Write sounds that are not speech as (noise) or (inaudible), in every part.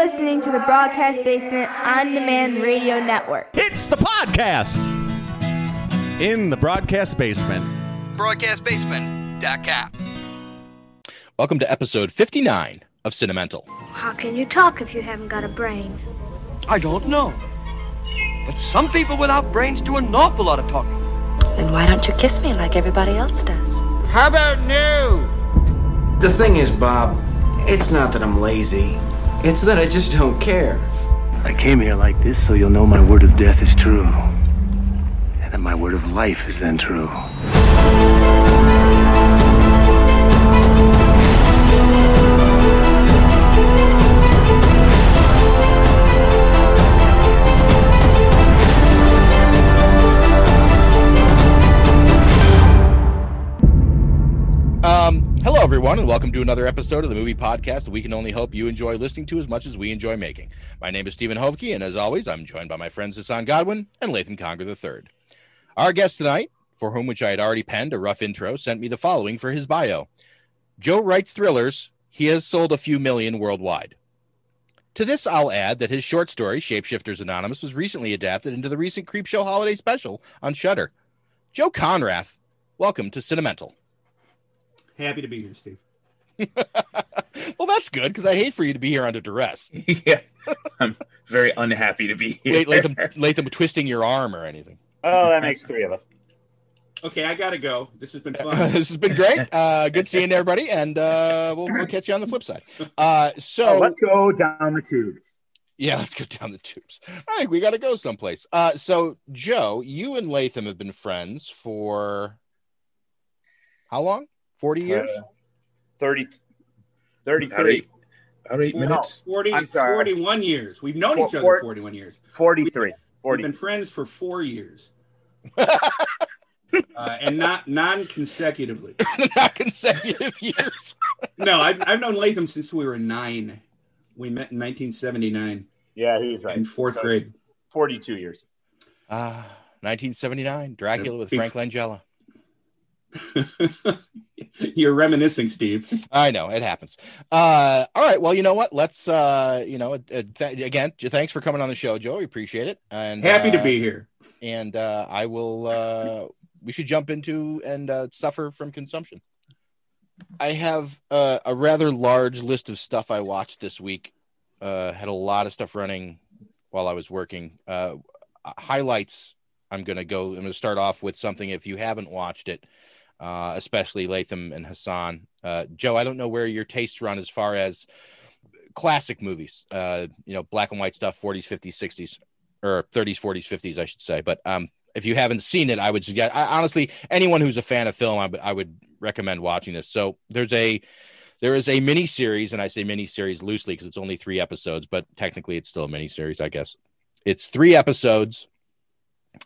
listening to the Broadcast Basement On Demand Radio Network. It's the podcast in the broadcast basement. BroadcastBasement.com. Welcome to episode 59 of Cinemental. How can you talk if you haven't got a brain? I don't know. But some people without brains do an awful lot of talking. Then why don't you kiss me like everybody else does? How about new? The thing is, Bob, it's not that I'm lazy. It's that I just don't care. I came here like this so you'll know my word of death is true. And that my word of life is then true. Um, hello, everyone, and welcome to another episode of the movie podcast that we can only hope you enjoy listening to as much as we enjoy making. My name is Stephen Hovke, and as always, I'm joined by my friends Hassan Godwin and Latham Conger III. Our guest tonight, for whom which I had already penned a rough intro, sent me the following for his bio. Joe writes thrillers. He has sold a few million worldwide. To this, I'll add that his short story, Shapeshifters Anonymous, was recently adapted into the recent Creepshow holiday special on Shudder. Joe Konrath, welcome to Cinemental. Happy to be here, Steve. (laughs) well, that's good because I hate for you to be here under duress. (laughs) yeah, I'm very unhappy to be here. Wait, Latham, Latham twisting your arm or anything. Oh, that makes three of us. Okay, I gotta go. This has been (laughs) fun. this has been great. Uh, good seeing everybody, and uh, we'll, we'll catch you on the flip side. Uh, so oh, let's go down the tubes. Yeah, let's go down the tubes. All right, we got to go someplace. Uh, so, Joe, you and Latham have been friends for how long? 40 years? Uh, 30, 33. About eight, about eight no, minutes. 40, I'm sorry. 41 years. We've known For- each other for- 41 years. 43. We've 40. been friends for four years. (laughs) uh, and not non-consecutively. (laughs) Not consecutive (laughs) years. No, I've, I've known Latham since we were nine. We met in 1979 Yeah, he's right. in fourth So, grade. 42 years. Ah, 1979, Dracula with Frank Langella. (laughs) You're reminiscing, Steve. I know it happens. Uh, all right. Well, you know what? Let's, uh, you know, th- again, thanks for coming on the show, Joe. We appreciate it. And Happy to uh, be here. and uh, I will. Uh, we should jump into and uh, suffer from consumption. I have uh, a rather large list of stuff I watched this week. Uh, had a lot of stuff running while I was working. Uh, highlights. I'm going to go. I'm going to start off with something. If you haven't watched it, uh, especially Latham and Hassan, uh, Joe, I don't know where your tastes run as far as classic movies. Uh, you know, black and white stuff, 40s, 50s, 60s, or 30s, 40s, 50s, I should say. But um, if you haven't seen it, I would suggest. I, honestly, anyone who's a fan of film, I, I would recommend watching this. So there's a there is a mini series, and I say mini series loosely because it's only three episodes, but technically it's still a mini series, I guess. It's three episodes.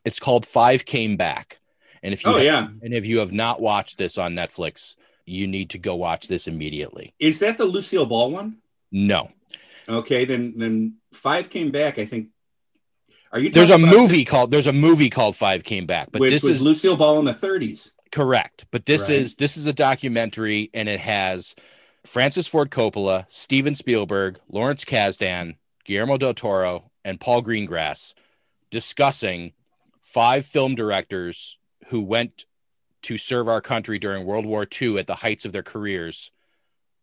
It's called Five Came Back, and if you Oh, yeah. and if you have not watched this on Netflix, you need to go watch this immediately. Is that the Lucille Ball one? No, Okay, then then five came back. I think. Are you? there's a movie called there's a movie called Five Came Back, but which this is Lucille Ball in the 30s. Correct. But this Right. is this is a documentary and it has Francis Ford Coppola, Steven Spielberg, Lawrence Kasdan, Guillermo del Toro, and Paul Greengrass discussing five film directors who went to serve our country during World War II at the heights of their careers,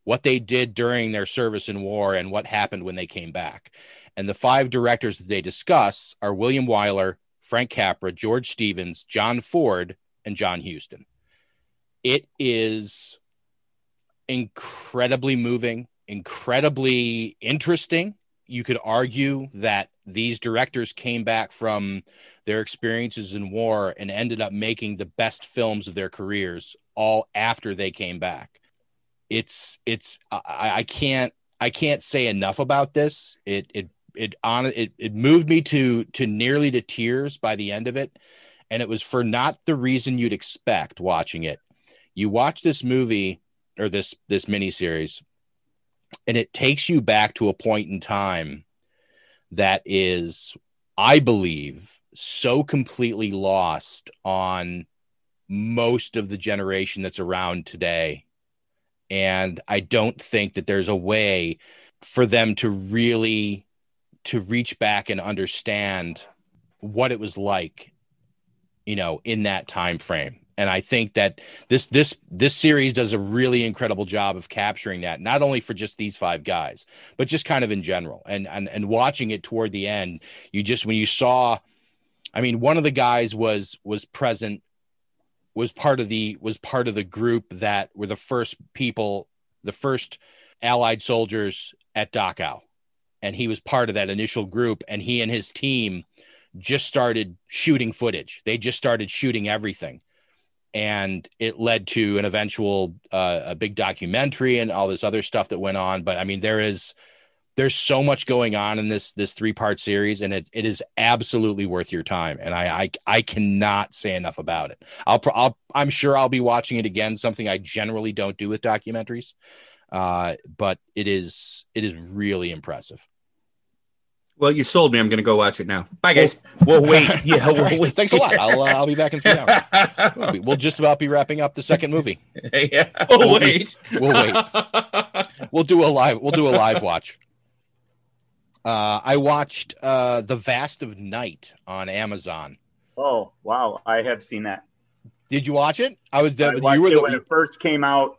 what they did during their service in war, and what happened when they came back. And the five directors that they discuss are William Wyler, Frank Capra, George Stevens, John Ford, and John Huston. It is incredibly moving, incredibly interesting. You could argue that these directors came back from their experiences in war and ended up making the best films of their careers all after they came back. It's it's I, I can't I can't say enough about this. It it it on it, it moved me to to nearly to tears by the end of it and it was for not the reason you'd expect watching it you watch this movie or this this miniseries and it takes you back to a point in time that is i believe so completely lost on most of the generation that's around today. And i don't think that there's a way for them to really to reach back and understand what it was like you know in that time frame. And i think that this this this series does a really incredible job of capturing that not only for just these five guys but just kind of in general. And and and watching it toward the end you just when you saw i mean one of the guys was was present was part of the was part of the group that were the first people the first allied soldiers at dachau. And he was part of that initial group and he and his team just started shooting footage. They just started shooting everything. And it led to an eventual uh, a big documentary and all this other stuff that went on. But i mean there is there's so much going on in this this three part series and it, it is absolutely worth your time and I, I i cannot say enough about it i'll i'll i'm sure i'll be watching it again something i generally don't do with documentaries uh but it is it is really impressive Well, you sold me. I'm going to go watch it now. Bye, guys. Well, wait. (laughs) Yeah, well, wait. (laughs) thanks a lot i'll uh, i'll be back in three hours we'll, (laughs) be- we'll just about be wrapping up the second movie yeah. Oh, We'll wait. we'll wait we'll do a live we'll do a live watch uh i watched uh the vast of night on amazon Oh, wow. I have seen that. did you watch it i was I the, you were it the, when it first came out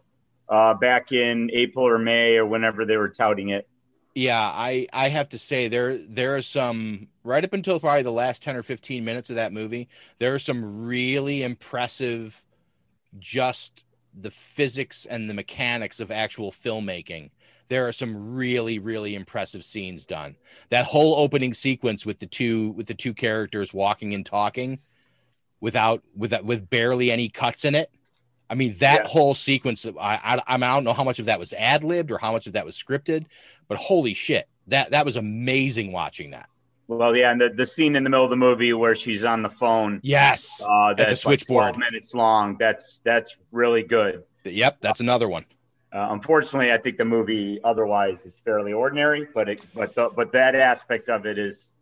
uh, back in April or May or whenever they were touting it. yeah i i have to say there there are some right up until probably the last 10 or 15 minutes of that movie there are some really impressive just the physics and the mechanics of actual filmmaking there are some really really impressive scenes done that whole opening sequence with the two with the two characters walking and talking without with that with barely any cuts in it i mean that Yeah. whole sequence i I, I, don't know how much of that was ad-libbed or how much of that was scripted but holy shit that that was amazing watching that Well, yeah, and the, the scene in the middle of the movie where she's on the phone, yes uh, the switchboard. like 12 minutes long. That's that's really good. yep that's another one Uh, unfortunately, I think the movie otherwise is fairly ordinary, but it but the, but that aspect of it is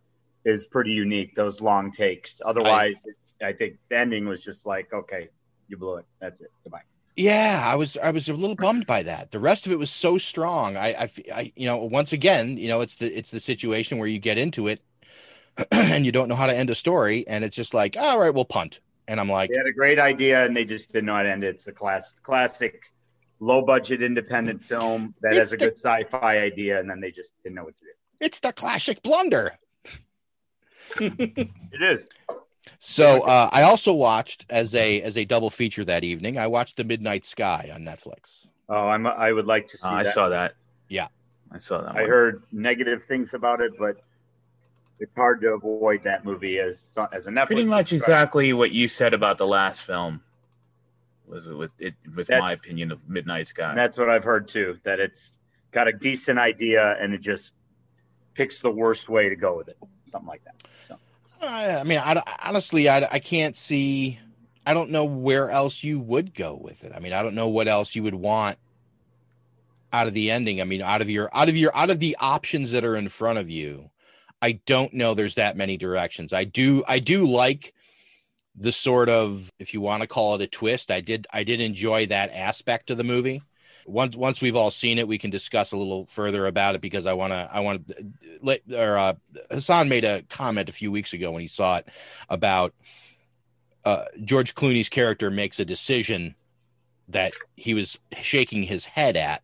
is pretty unique. Those long takes. Otherwise, I, think the ending was just like, okay, you blew it. That's it. Goodbye. Yeah, I was I was a little bummed by that. The rest of it was so strong. I, I, I- you know, once again, you know, it's the it's the situation where you get into it (clears throat) and you don't know how to end a story, and it's just like, all right, we'll punt. And I'm like, They had a great idea, and they just didn't know how to end it. It's a class classic low budget independent film that has a good sci-fi idea, and then they just didn't know what to do. it's the classic blunder. (laughs) It is. So uh, I also watched as a as a double feature that evening. I watched The Midnight Sky on Netflix. Oh, I'm. I would like to see. Uh, I saw that. Yeah. I saw that. I one. heard negative things about it, but it's hard to avoid that movie as as a Netflix. pretty much subscriber. exactly what you said about the last film. Was with it with my opinion of Midnight Sky. That's what I've heard too. That it's got a decent idea and it just picks the worst way to go with it. Something like that. So I, I mean, I, honestly, I, I can't see. I don't know where else you would go with it. I mean, I don't know what else you would want out of the ending. I mean, out of your out of your out of the options that are in front of you, I don't know. There's that many directions. I do. I do like the sort of, if you want to call it a twist. I did. I did enjoy that aspect of the movie. Once once we've all seen it, we can discuss a little further about it because I want to. I want to let or uh, Hassan made a comment a few weeks ago when he saw it about uh, George Clooney's character makes a decision that he was shaking his head at,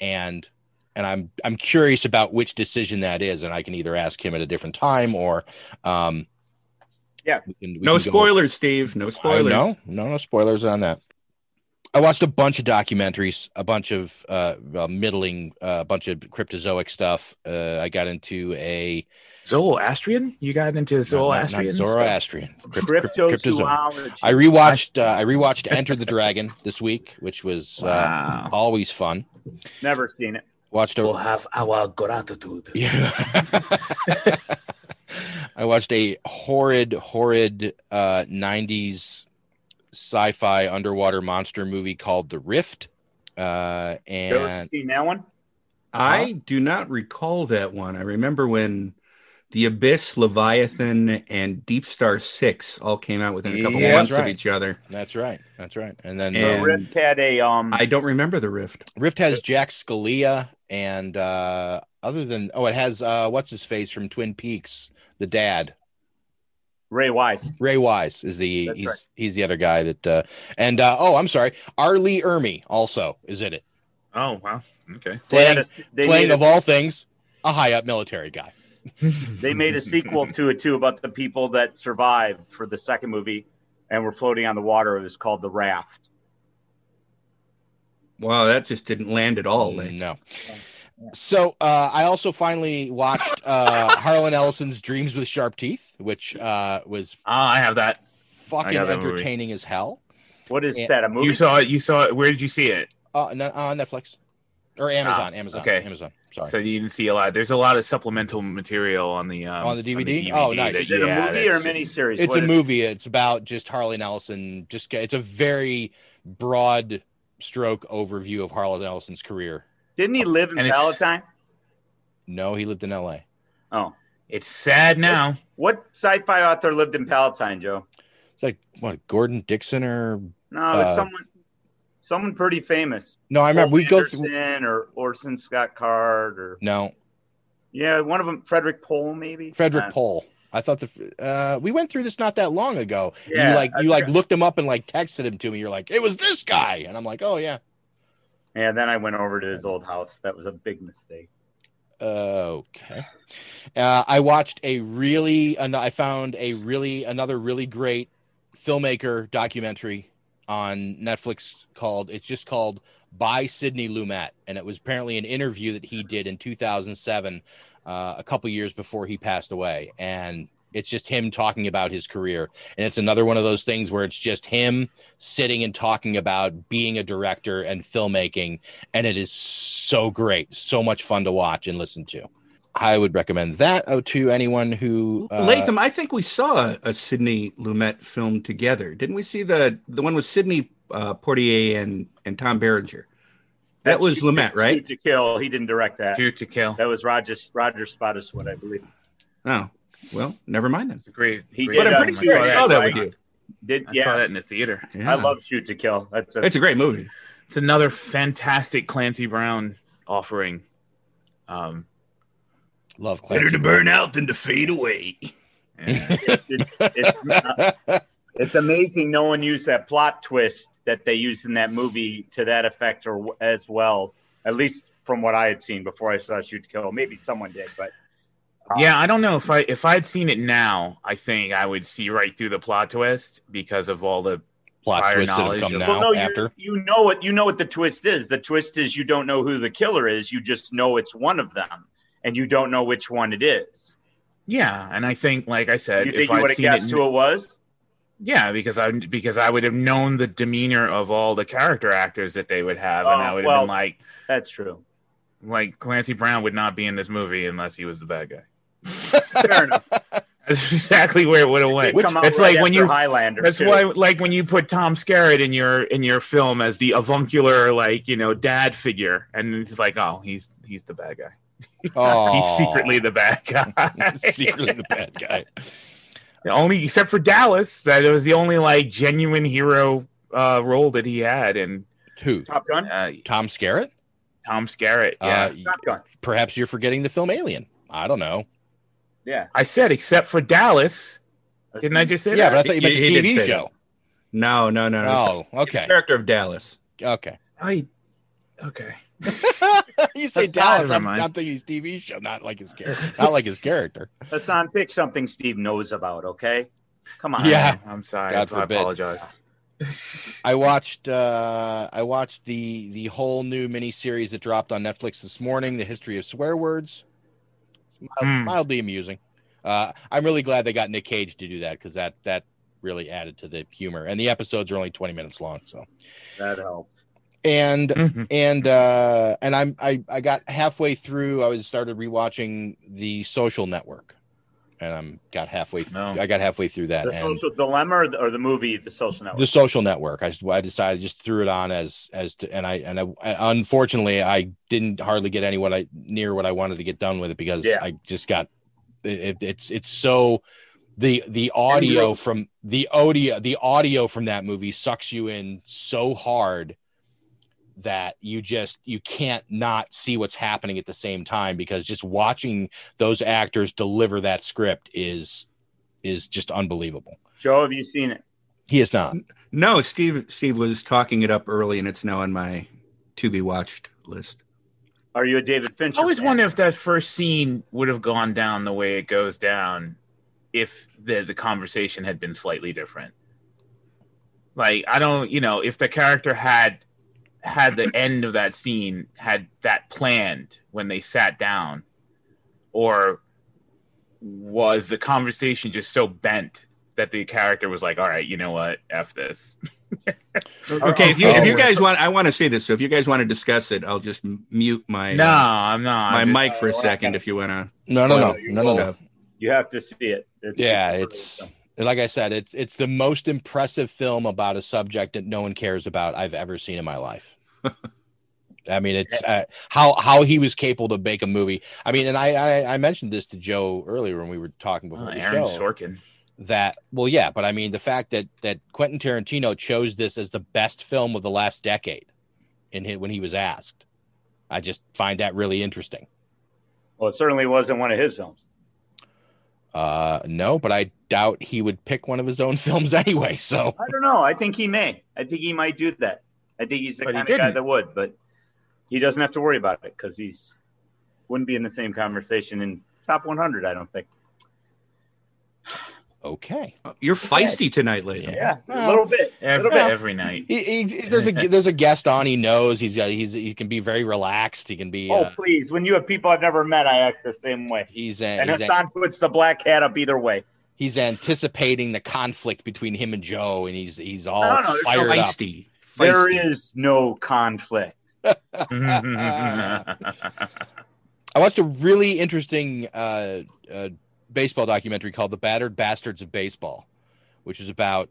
and and I'm I'm curious about which decision that is, and I can either ask him at a different time or, um, yeah, we can, we No can go- spoilers, Steve. No spoilers. no, no, no spoilers on that. I watched a bunch of documentaries, a bunch of uh, well, middling, a uh, bunch of cryptozoic stuff. Uh, I got into a Zoroastrian? You got into not- not Zoroastrian? stuff? Zoroastrian. Crypt- crypt- Cryptozoology. I rewatched. Uh, I rewatched Enter the Dragon this week, which was uh, Wow. always fun. Never seen it. Watched a We'll have our gratitude. (laughs) Yeah. (laughs) I watched a horrid, horrid uh, 90s sci fi underwater monster movie called The Rift. Uh, Joe's and seen that one? I do not recall that one. I remember when The Abyss, Leviathan, and Deep Star Six all came out within a couple Yeah, months that's of each other. That's right. That's right. And then And- The Rift had a um. I don't remember the Rift. Rift has Jack Scalia and uh other than oh it has uh what's his face from Twin Peaks, the dad. Ray Wise. Ray Wise is the That's he's right. he's the other guy that uh and uh oh I'm sorry, R. Lee Ermey also is in it. Oh wow. Okay. They had Playing, a- they playing made a- of all things, a high up military guy. They made a sequel to it too about the people that survived for the second movie and were floating on the water. It was called The Raft. Wow, that just didn't land at all. Like. No. So uh, I also finally watched uh, (laughs) Harlan Ellison's Dreams with Sharp Teeth, which uh, was Ah, I have that. I fucking got that movie. entertaining as hell. What is And- that? A movie? You saw it. You saw it. Where did you see it? Uh, no, uh, Netflix or Amazon. Ah, Amazon. okay. Amazon. Sorry. So you didn't see a lot. There's a lot of supplemental material on the um, On the DVD? Oh, nice. that- Is it a yeah, movie or a that's just- miniseries? it's What a is- movie. It's about just Harlan Ellison. Just it's a very broad stroke overview of Harlan Ellison's career. Didn't he live in And Palatine? No, he lived in L.A. Oh, It's sad now. what sci-fi author lived in Palatine, Joe? It's like what Gordon Dickson or No, it was Uh, someone, someone pretty famous. no? I remember we go through. Anderson or Orson Scott Card or No, yeah, one of them, Frederik Pohl, maybe. Frederik Uh, Pohl. I thought the uh, we went through this not that long ago. Yeah, you like you like looked him up and like texted him to me. You're like, it was this guy, and I'm like, oh yeah. Yeah. then I went over to his old house. That was a big mistake. Okay. Uh, I watched a really, an- I found a really, another really great filmmaker documentary on Netflix called, it's just called By Sidney Lumet. And it was apparently an interview that he did in 2007, uh, a couple years before he passed away. And it's just him talking about his career. And it's another one of those things where it's just him sitting and talking about being a director and filmmaking and it is so great, so much fun to watch and listen to. I would recommend that oh, to anyone who uh, Latham, I think we saw a, Sidney Lumet film together. Didn't we see the the one with Sidney uh, Poitier and and Tom Berenger? That was Shoot- Lumet, right? Shoot to Kill. He didn't direct that. Shoot to Kill. That was Roger Roger Spottiswoode, I believe. Oh, well, never mind then. Great. He great did, But I'm uh, pretty film. sure I yeah, saw that right. with you. Did I yeah? saw that in the theater. Yeah. I love Shoot to Kill. That's a, It's a great movie. It's another fantastic Clancy Brown offering. Um, love Clancy. Better to burn out than to fade away. yeah. (laughs) it's, it's, uh, it's amazing no one used that plot twist that they used in that movie to that effect or as well. At least from what I had seen before I saw Shoot to Kill. Maybe someone did, but um, yeah, I don't know if I if I'd seen it now, I think I would see right through the plot twist because of all the Plot prior twists that have come of- now well, no, after. you, you know what you know what the twist is. The twist is you don't know who the killer is. You just know it's one of them, and you don't know which one it is. yeah, and I think like I said, You think if you I'd would have seen guessed it, who it was? Yeah, because I because I would have known the demeanor of all the character actors that they would have, and Oh, I would have well- been like, That's true. like Clancy Brown would not be in this movie unless he was the bad guy. Fair (laughs) enough. That's exactly where it would have went. Did come out It's right like when you Highlander. That's too. why, like, when you put Tom Skerritt in your in your film as the avuncular, like, you know, dad figure, and it's like, oh, he's he's the bad guy. Oh, (laughs) He's secretly the bad guy. (laughs) secretly the bad guy. Only except for Dallas, that it was the only like genuine hero uh, role that he had, and Who? Top Gun. uh, Tom Skerritt? Tom Skerritt. Yeah, Uh, Top Gun. perhaps you're forgetting the film Alien. I don't know. Yeah. I said except for Dallas. Didn't I just say Yeah, that? but I thought you meant He- he the did TV say show. No, no, no, no. Oh, okay. Character of Dallas. Okay. I okay. (laughs) (laughs) you say That's Dallas, I'm. I'm thinking his TV show, not like his character. Not like his character. (laughs) Hassan, pick something Steve knows about, okay? Come on. Yeah. I'm sorry. God I forbid. apologize. (laughs) I watched uh I watched the the whole new miniseries that dropped on Netflix this morning, The History of Swear Words. Mild- Hmm. mildly amusing. Uh I'm really glad they got Nick Cage to do that because that that really added to the humor. And the episodes are only 20 minutes long, so That helps. And Mhm. and uh and I'm I I got halfway through. I was started rewatching the Social Network, and I'm got halfway. Th- No. I got halfway through that. The and Social Dilemma or the, or the movie The Social Network? the Social Network. I I decided just threw it on as as to, and I and I I, unfortunately I didn't hardly get any what I near what I wanted to get done with it because Yeah. I just got It, it- it's it's so the the audio from the audio the audio from that movie sucks you in so hard that you just you can't not see what's happening at the same time because just watching those actors deliver that script is is just unbelievable. Joe, have you seen it? He is not. No, Steve. Steve was talking it up early, and it's now on my to be watched list. Are you a David Fincher? I always fan? wonder if that first scene would have gone down the way it goes down if the the conversation had been slightly different. Like I don't, you know, if the character had had the end of that scene had that planned when they sat down, or was the conversation just so bent that the character was like, "All right, you know what, f this." (laughs) Okay, if you if you Oh. guys want, I want to say this. So if you guys want to discuss it, I'll just mute my No, uh, I'm not. my I'm mic just- for a second. If you want to, No, no, no, no, no, no. You have to see it. It's, Yeah, it's like I said, it's it's the most impressive film about a subject that no one cares about I've ever seen in my life. (laughs) I mean, it's uh, how how he was capable to make a movie. I mean, and I I, I mentioned this to Joe earlier when we were talking before Oh, the Aaron show. Sorkin. That well, yeah, but I mean, the fact that that Quentin Tarantino chose this as the best film of the last decade, in his, when he was asked, I just find that really interesting. well, it certainly wasn't one of his films. Uh, no, but I doubt he would pick one of his own (laughs) films anyway. So I don't know. I think he may. I think he might do that. I think he's the But he kind of guy that would, but he doesn't have to worry about it because he's wouldn't be in the same conversation in top 100. I don't think. Okay. you're feisty tonight, lady. Yeah, a little bit. Every, Well, every night. He, he, there's a there's a guest on. He knows he's got he's he can be very relaxed. He can be. Oh, Uh, please! When you have people I've never met, I act the same way. he's uh, And he's, Hassan puts the black hat up either way. he's anticipating the conflict between him and Joe, and he's he's all No, no, there's no fired up. Feisty. There Feisty. is no conflict. (laughs) (laughs) I watched a really interesting uh, uh, baseball documentary called "The Battered Bastards of Baseball," which is about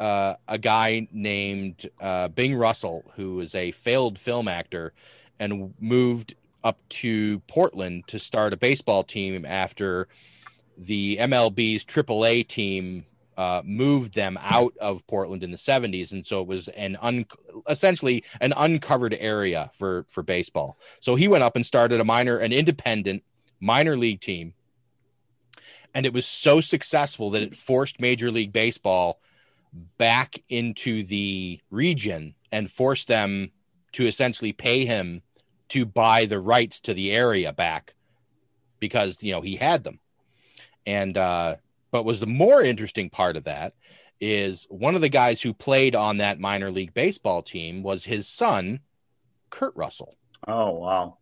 uh, a guy named uh, Bing Russell, who is a failed film actor and moved up to Portland to start a baseball team after the MLB's AAA team uh, moved them out of Portland in the 70s, and so it was an un- essentially an uncovered area for for baseball. So he went up and started a minor, an independent minor league team, and it was so successful that it forced Major League Baseball back into the region and forced them to essentially pay him to buy the rights to the area back because you know he had them. And uh but was the more interesting part of that is one of the guys who played on that minor league baseball team was his son kurt russell. Oh wow,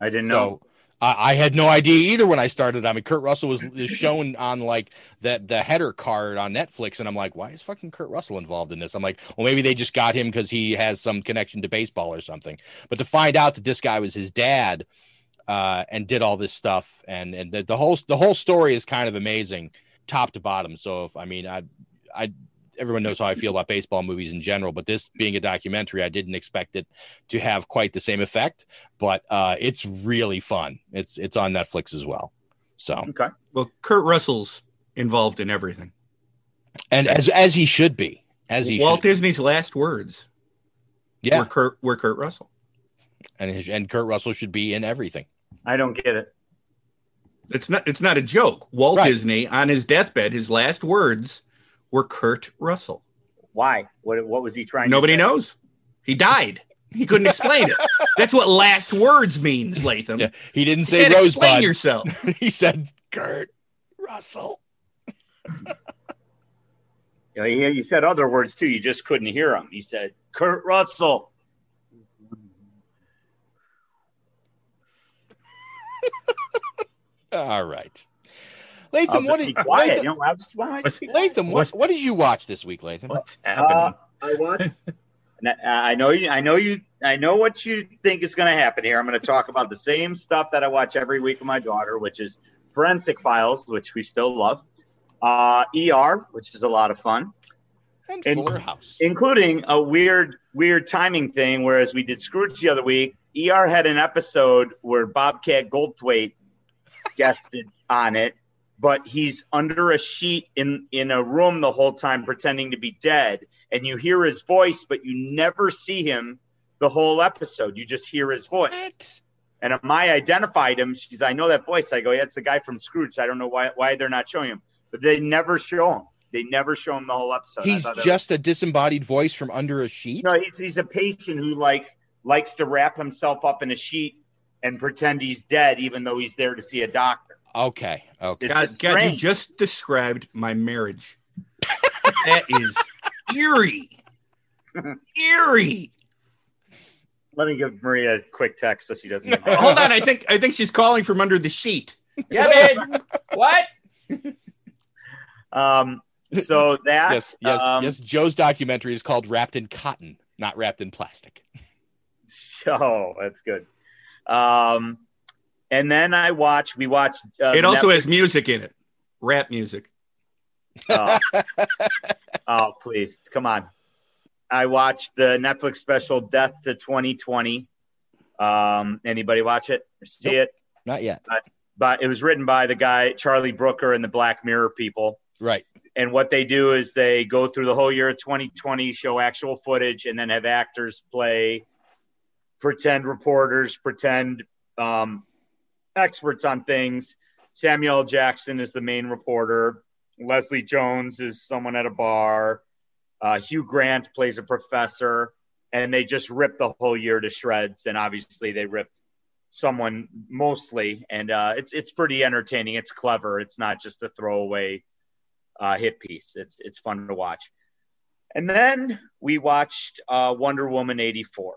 I didn't know. I, I had no idea either when I started. I mean, Kurt Russell was is shown on like that the header card on Netflix, and I'm like, why is fucking Kurt Russell involved in this? I'm like, well, maybe they just got him because he has some connection to baseball or something. But to find out that this guy was his dad uh, and did all this stuff, and and the, the whole the whole story is kind of amazing, top to bottom. So if I mean, I I everyone knows how I feel about baseball movies in general, but this being a documentary, I didn't expect it to have quite the same effect. But uh, it's really fun. It's it's on Netflix as well. So Okay. Well, Kurt Russell's involved in everything. and as as he should be, as he Walt should. Disney's last words Yeah, were Kurt were Kurt Russell. and his, and Kurt Russell should be in everything. I don't get it. It's not it's not a joke. Walt Right. Disney on his deathbed, his last words were Kurt Russell. Why? What? What was he trying? Nobody to say? knows. He died. He couldn't (laughs) explain it. That's what last words means, Latham. Yeah, he didn't say can't explain Rosebud. yourself. (laughs) he said Kurt Russell. (laughs) You know, he, he said other words too. You just couldn't hear him. He said Kurt Russell. All right, I'll Latham. What did quiet. Latham, You know, I'll just, why- Latham, what, what did you watch this week, Latham? What's happening? Uh, I watched. (laughs) I know you. I know you. I know what you think is going to happen here. I'm going to talk about the same stuff that I watch every week with my daughter, which is Forensic Files, which we still love, uh, ER, which is a lot of fun, And and- Fuller House. including a weird, weird timing thing. Whereas we did Scrooge the other week, ER had an episode where Bobcat Goldthwait (laughs) guested on it, but he's under a sheet in in a room the whole time pretending to be dead, and you hear his voice, but you never see him the whole episode. You just hear his voice. what? And Maya identified him. She's, I know that voice. I go, yeah, it's the guy from Scrooge. I don't know why why they're not showing him, but they never show him. They never show him the whole episode. He's just a disembodied voice from under a sheet. no, he's he's a patient who like likes to wrap himself up in a sheet and pretend he's dead, even though he's there to see a doctor. Okay. Okay. God, God, you just described my marriage. that is eerie. eerie. Let me give Maria a quick text so she doesn't. (laughs) Hold on, I think I think she's calling from under the sheet. Yeah, man. what? Um. So (laughs) that Yes. Yes. um, yes. Joe's documentary is called "Wrapped in Cotton," not wrapped in plastic. (laughs) So that's good. Um, and then I watched. We watched. Uh, it also Netflix- has music in it, rap music. Oh. (laughs) oh, please, come on. I watched the Netflix special "Death to 2020." Um, anybody watch it or see Nope. it? Not yet. But, but it was written by the guy Charlie Brooker and the Black Mirror people. Right. And what they do is they go through the whole year of 2020, show actual footage, and then have actors play pretend reporters, pretend um, experts on things. Samuel Jackson is the main reporter. Leslie Jones is someone at a bar. Uh, Hugh Grant plays a professor, and they just rip the whole year to shreds. And obviously, they rip someone mostly, and uh, it's it's pretty entertaining. It's clever. It's not just a throwaway uh, hit piece. It's it's fun to watch. And then we watched uh, Wonder Woman '84.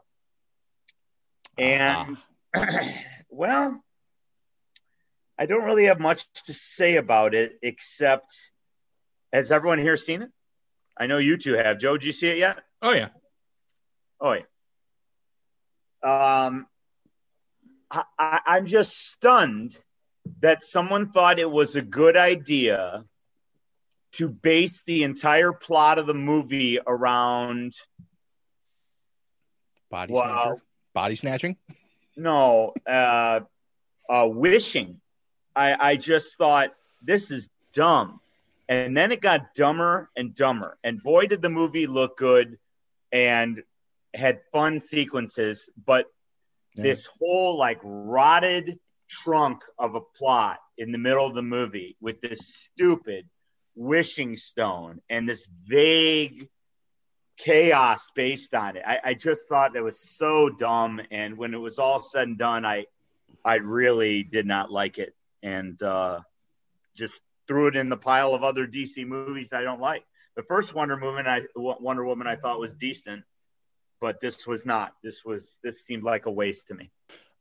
Uh-huh. And uh-huh. (clears throat) well, I don't really have much to say about it except has everyone here seen it? I know you two have. Joe, did you see it yet? Oh yeah. Oh yeah. Um I, I I'm just stunned that someone thought it was a good idea to base the entire plot of the movie around body well, Body snatching. no uh, uh, wishing. I, I just thought this is dumb, and then it got dumber and dumber. And boy, did the movie look good and had fun sequences, but this whole like rotted trunk of a plot in the middle of the movie with this stupid wishing stone and this vague chaos based on it. I, I just thought that was so dumb. And when it was all said and done, I I really did not like it and uh, just threw it in the pile of other DC movies I don't like. The first Wonder Woman, I Wonder Woman, I thought was decent, but this was not. This was this seemed like a waste to me.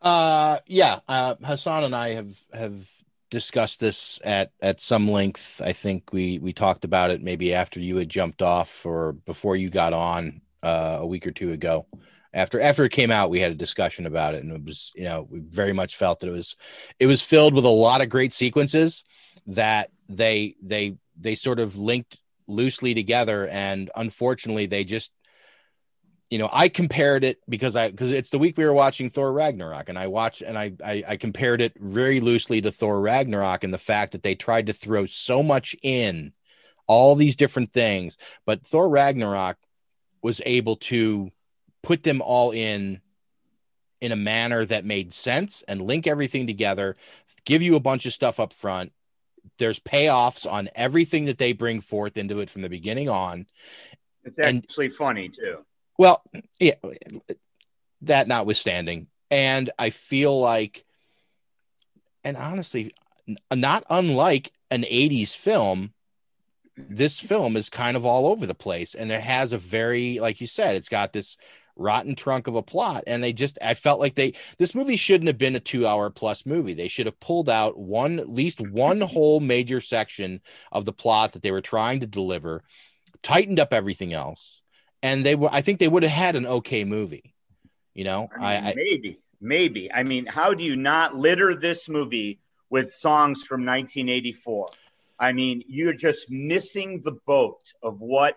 Uh, yeah. Uh, Hassan and I have have discussed this at at some length. I think we we talked about it maybe after you had jumped off or before you got on uh, a week or two ago. After after it came out, we had a discussion about it, and it was you know we very much felt that it was it was filled with a lot of great sequences that they they they sort of linked loosely together, and unfortunately they just you know, I compared it because I because it's the week we were watching Thor Ragnarok, and I watched and I, I I compared it very loosely to Thor Ragnarok and the fact that they tried to throw so much in, all these different things, but Thor Ragnarok was able to put them all in in a manner that made sense and link everything together, give you a bunch of stuff up front. There's payoffs on everything that they bring forth into it from the beginning on. It's And- actually funny too. Well, yeah, that notwithstanding. And I feel like, and honestly, not unlike an 80s film, this film is kind of all over the place. And it has a very, like you said, it's got this rotten trunk of a plot. And they just, I felt like they, this movie shouldn't have been a two hour plus movie. They should have pulled out one, at least one (laughs) whole major section of the plot that they were trying to deliver, tightened up everything else and they were i think they would have had an okay movie you know I mean, I maybe, maybe. I mean, how do you not litter this movie with songs from 1984? I mean, you're just missing the boat of what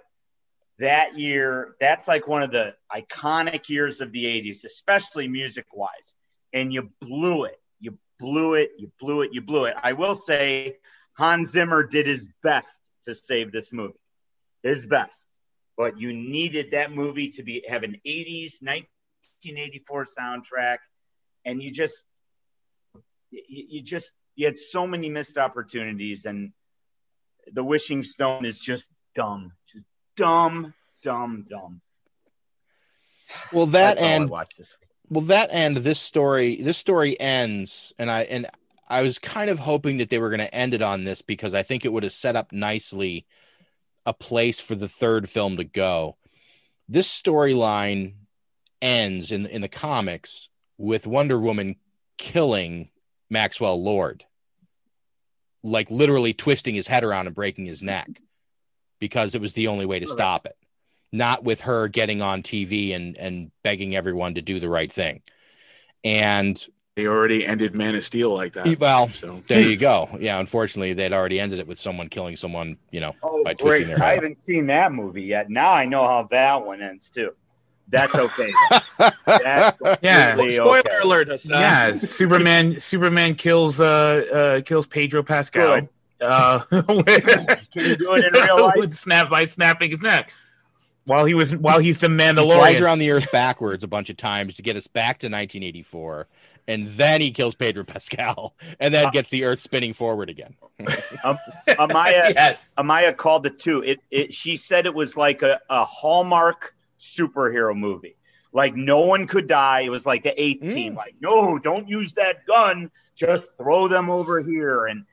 that year. That's like one of the iconic years of the 80s, especially music wise. And you blew it. You blew it, you blew it, you blew it. I will say Hans Zimmer did his best to save this movie. His best. But you needed that movie to be have an 80s 1984 soundtrack and you just you, you just you had so many missed opportunities and the wishing stone is just dumb. Just dumb, dumb, dumb. Well, that and well, that and this story. This story ends, and I and I was kind of hoping that they were going to end it on this because I think it would have set up nicely a place for the third film to go. This storyline ends in in the comics with Wonder Woman killing Maxwell Lord, like literally twisting his head around and breaking his neck because it was the only way to stop it. Not with her getting on TV and and begging everyone to do the right thing. And They already ended Man of Steel like that. well, So- there you (laughs) go. Yeah, unfortunately, they'd already ended it with someone killing someone, you know, Oh, by great. twisting their I haven't seen that movie yet. Now I know how that one ends too. That's okay. (laughs) That's Yeah. completely Spoiler okay. alert, Hassan. yeah, (laughs) Superman. Superman kills uh, uh kills Pedro Pascal. Good. Uh, Can you do it in real life? with snap by snapping his neck while he was while he's the He flies Mandalorian. around the earth backwards a bunch of times to get us back to 1984, and then he kills Pedro Pascal, (laughs) and Uh, then gets the earth spinning forward again. (laughs) Um, Amaya, (laughs) yes. Amaya called it too. It, it. She said it was like a, a Hallmark superhero movie. Like no one could die. It was like the eighth Mm. team. Like no, don't use that gun. Just throw them over here. And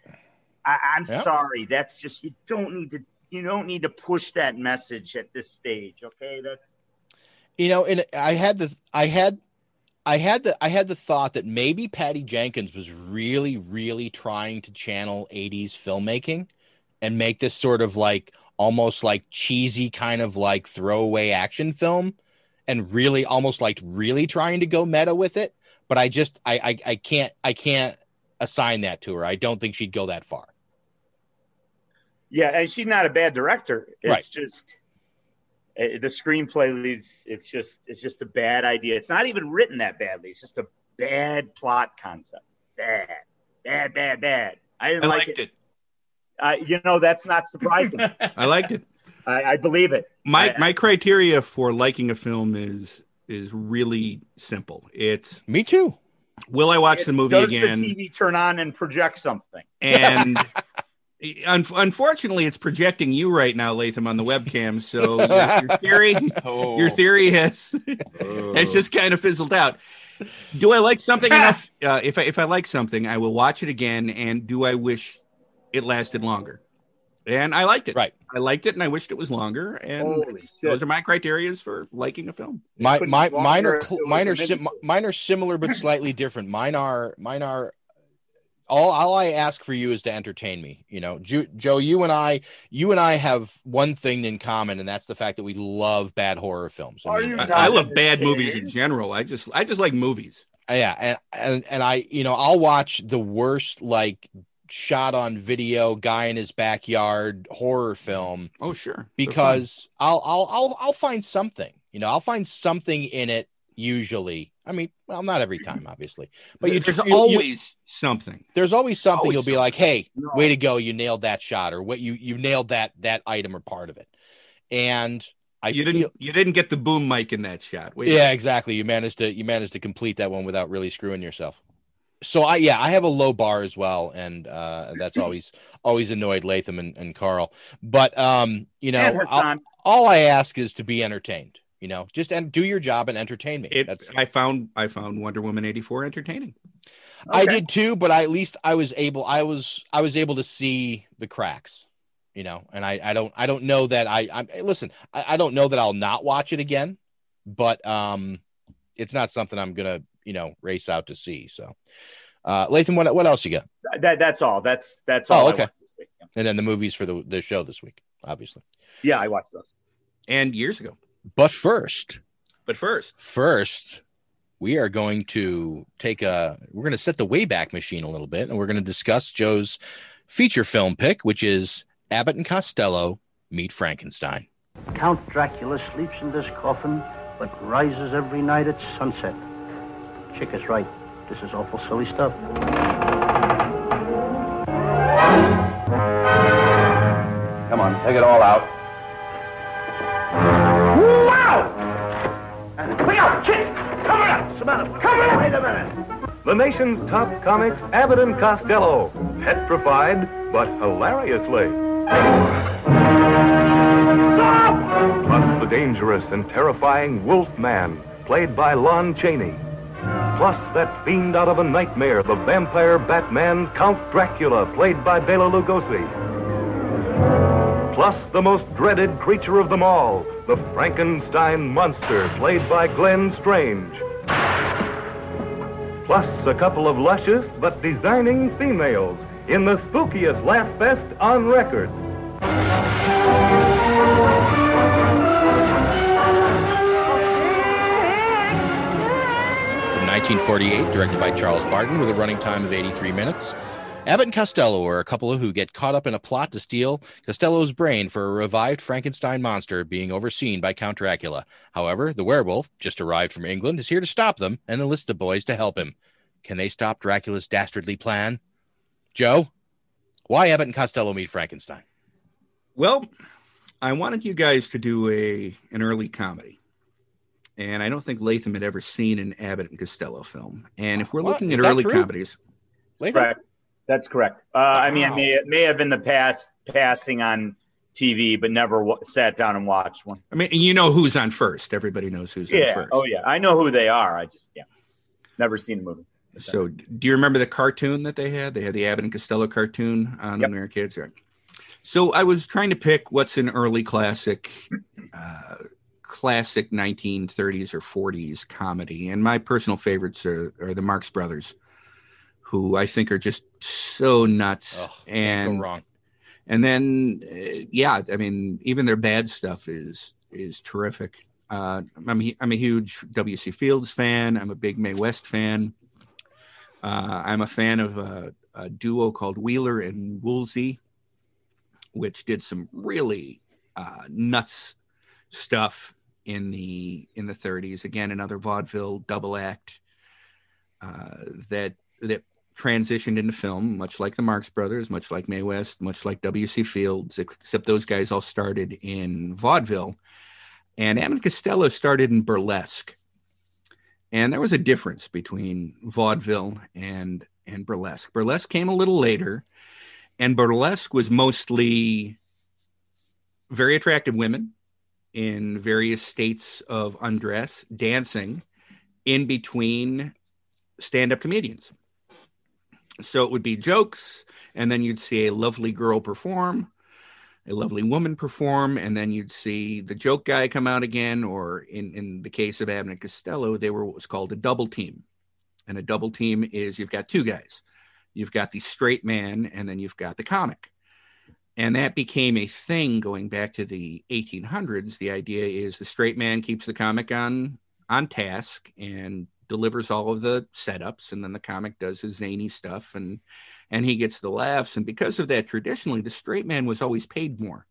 I, I'm Yeah. sorry. That's just you don't need to. You don't need to push that message at this stage. Okay, that's You know, and I had the, I had, I had the, I had the thought that maybe Patty Jenkins was really, really trying to channel 80s filmmaking and make this sort of like almost like cheesy kind of like throwaway action film and really almost like really trying to go meta with it. But I just, I, I, I can't, I can't assign that to her. I don't think she'd go that far. Yeah, and she's not a bad director. It's Right. just uh, the screenplay leads. It's just it's just a bad idea. It's not even written that badly. It's just a bad plot concept. Bad, bad, bad, bad. I didn't I like liked it. it. Uh, you know, that's not surprising. (laughs) I liked it. I, I believe it. My I- my criteria for liking a film is is really simple. It's Me too. will I watch the movie Does again? the TV turn on and project something? and un- (laughs) unfortunately, it's projecting you right now, Latham, on the webcam. So your, your (laughs) theory, Oh. your theory has has just kind of fizzled out. Do I like something (laughs) enough? Uh, if I if I like something, I will watch it again. And do I wish it lasted longer? And I liked it. Right. I liked it, and I wished it was longer. And those are my criterias for liking a film. My, my, mine are, cl- mine are, sim- mine are similar but slightly different. Mine are, mine are. All, all I ask for you is to entertain me. You know, Ju- Joe, you and I, you and I have one thing in common, and that's the fact that we love bad horror films. Are mean, you I, I love bad movies in general. I just I just like movies. yeah, and, and and I, you know, I'll watch the worst like shot on video guy in his backyard horror mm-hmm. film Oh sure, because I'll I'll I'll I'll find something. You know, I'll find something in it usually. I mean, well, not every time, obviously, but you, there's you- you- always something. there's always something always you'll be like, "Hey, No. way to go! You nailed that shot, or what you you nailed that that item or part of it." And I you feel, didn't you didn't get the boom mic in that shot. Wait yeah, exactly. You managed to you managed to complete that one without really screwing yourself. So I yeah, I have a low bar as well, and uh, that's (laughs) always always annoyed Latham and, and Carl. But um, you know, And all I ask is to be entertained. You know, just and do your job and entertain me. It, That's I found I found Wonder Woman eighty four entertaining. I did too, but I, at least I was able I was I was able to see the cracks, you know, and I I don't I don't know that I I listen, I, I don't know that I'll not watch it again, but um it's not something I'm gonna, you know, race out to see. So uh Latham, what what else you got? That that's all. That's that's Oh, all. okay. I this week. Yeah. And then the movies for the the show this week, obviously. Yeah, I watched those. And years ago. But first, But first, first we are going to take a we're going to set the wayback machine a little bit and we're going to discuss joe's feature film pick which is abbott and costello meet frankenstein Count Dracula sleeps in this coffin, but rises every night at sunset. Chick is right. This is awful silly stuff. Come on, take it all out. Wow! Look out, Chip! Cover up! Samantha, cover up! Wait a minute. The nation's top comics, Abbott and Costello. Petrified, but hilariously. Plus the dangerous and terrifying Wolfman, played by Lon Chaney. Plus that fiend out of a nightmare, the vampire Batman, Count Dracula, played by Bela Lugosi. Plus the most dreaded creature of them all, the Frankenstein monster, played by Glenn Strange. Plus a couple of luscious but designing females in the spookiest laugh fest on record. From 1948, directed by Charles Barton, with a running time of 83 minutes. Abbott and Costello are a couple who get caught up in a plot to steal Costello's brain for a revived Frankenstein monster being overseen by Count Dracula. However, the werewolf, just arrived from England, is here to stop them and enlist the boys to help him. Can they stop Dracula's dastardly plan? Joe, why Abbott and Costello meet Frankenstein? Well, I wanted you guys to do a an early comedy. And I don't think Latham had ever seen an Abbott and Costello film. And if we're What? looking Is at early true? comedies, Correct. That's correct. Uh, I mean, it may, it may have been the past passing on TV, but never w- sat down and watched one. I mean, you know who's on first. Everybody knows who's on Yeah. first. Oh, yeah. I know who they are. I just, yeah, never seen the movie. So, do you remember the cartoon that they had? They had the Abbott and Costello cartoon on when we were kids, right? So, I was trying to pick what's an early classic, uh, classic 1930s or 40s comedy, and my personal favorites are, are the Marx Brothers, who I think are just so nuts and wrong. And then, uh, yeah, I mean, even their bad stuff is is terrific. Uh, I'm a, I'm a huge W.C. Fields fan. I'm a big Mae West fan. Uh, I'm a fan of a, a duo called Wheeler and Woolsey, which did some really uh, nuts stuff in the in the 30s. Again, another vaudeville double act uh, that that transitioned into film, much like the Marx Brothers, much like Mae West, much like W.C. Fields, except those guys all started in vaudeville. And Abbott Costello started in burlesque. And there was a difference between vaudeville and and burlesque. Burlesque came a little later, and burlesque was mostly very attractive women in various states of undress dancing in between stand-up comedians. So it would be jokes, and then you'd see a lovely girl perform, a lovely woman perform, and then you'd see the joke guy come out again, or in, in the case of and Costello, they were what was called a double team. And a double team is you've got two guys. You've got the straight man, and then you've got the comic. And that became a thing going back to the 1800s. The idea is the straight man keeps the comic on on task and delivers all of the setups, and then the comic does his zany stuff, and and he gets the laughs. And because of that, traditionally, the straight man was always paid more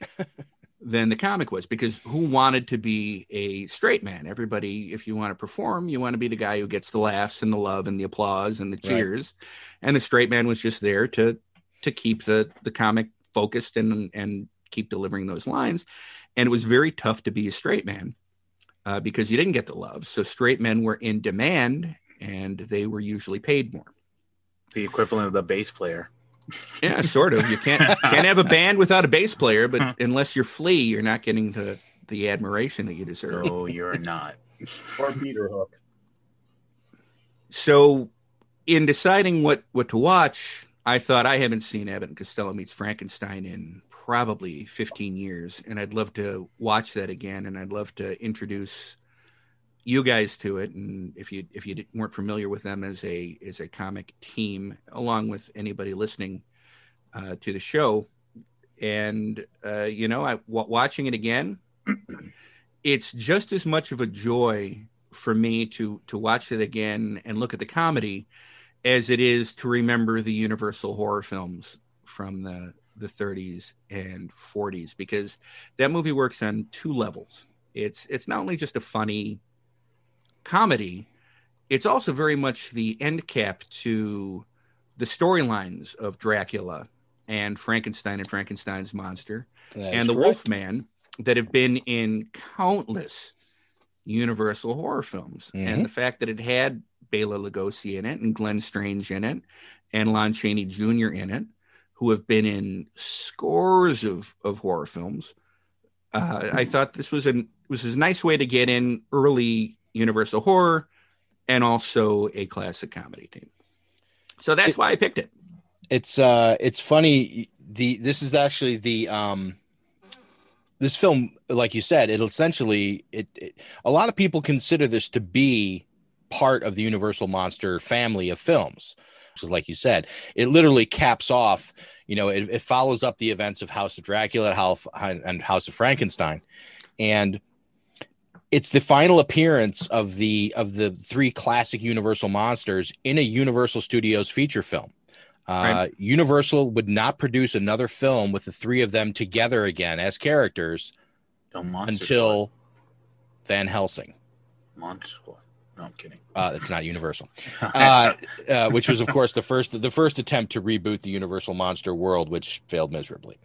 (laughs) than the comic was because who wanted to be a straight man? Everybody, if you want to perform, you want to be the guy who gets the laughs and the love and the applause and the Right. cheers. And the straight man was just there to to keep the the comic focused and and keep delivering those lines. And it was very tough to be a straight man uh, because you didn't get the love. So straight men were in demand and they were usually paid more. The equivalent of the bass player. (laughs) Yeah, sort of. You can't can't have a band without a bass player, but unless you're Flea, you're not getting the the admiration that you deserve. Oh, you're not. (laughs) Or Peter Hook. So, in deciding what what to watch, I thought I haven't seen Abbott and Costello meets Frankenstein in probably 15 years, and I'd love to watch that again, and I'd love to introduce you guys to it. And if you if you weren't familiar with them as a as a comic team, along with anybody listening uh, to the show, and uh, you know, I w- watching it again, (clears throat) it's just as much of a joy for me to to watch it again and look at the comedy as it is to remember the universal horror films from the the 30s and 40s because that movie works on two levels it's it's not only just a funny comedy it's also very much the end cap to the storylines of Dracula and Frankenstein and Frankenstein's monster That and the correct. Wolfman that have been in countless Universal horror films. Mhm. And the fact that it had Bela Lugosi in it and Glenn Strange in it and Lon Chaney Jr. in it, who have been in scores of, of horror films. Uh, I thought this was an was a nice way to get in early Universal horror and also a classic comedy team. So that's why I picked it. It's uh it's funny the this is actually the um this film like you said it'll essentially it, it a lot of people consider this to be part of the Universal Monster family of films. So like you said, it literally caps off, you know, it, it follows up the events of House of Dracula House- and House of Frankenstein. And it's the final appearance of the of the three classic Universal monsters in a Universal Studios feature film. Uh, Right. Universal would not produce another film with the three of them together again as characters until Van Helsing. Monster Squad. No, I'm kidding. Uh, it's not Universal, (laughs) uh, uh, which was, of course, the first the first attempt to reboot the Universal Monster world, which failed miserably.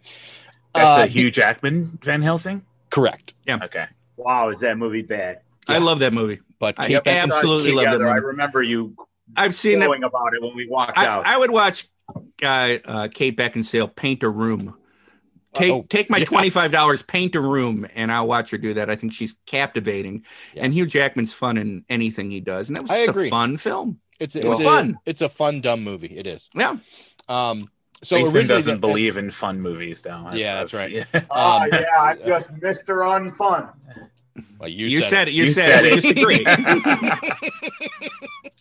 That's Uh, a Hugh Jackman Van Helsing. Correct. Yeah. Okay. Wow, is that movie bad? I love that movie. But I Kate absolutely love that Together, I remember you I've seen that. about it when we walked I, out. I would watch uh, uh, Kate Beckinsale paint a room. Take Uh-oh. take my twenty five dollars, paint a room, and I'll watch her do that. I think she's captivating, and Hugh Jackman's fun in anything he does, and that was I just agree. a fun film. It's It it's was a, fun. It's a fun dumb movie. It is. Yeah. Um. So Ethan originally, doesn't the- believe in fun movies, though. Yeah, that's right. (laughs) oh Um, yeah, I'm (laughs) just Mr. Unfun. Well, you, You said, said it. You, You said, said it. it. (laughs)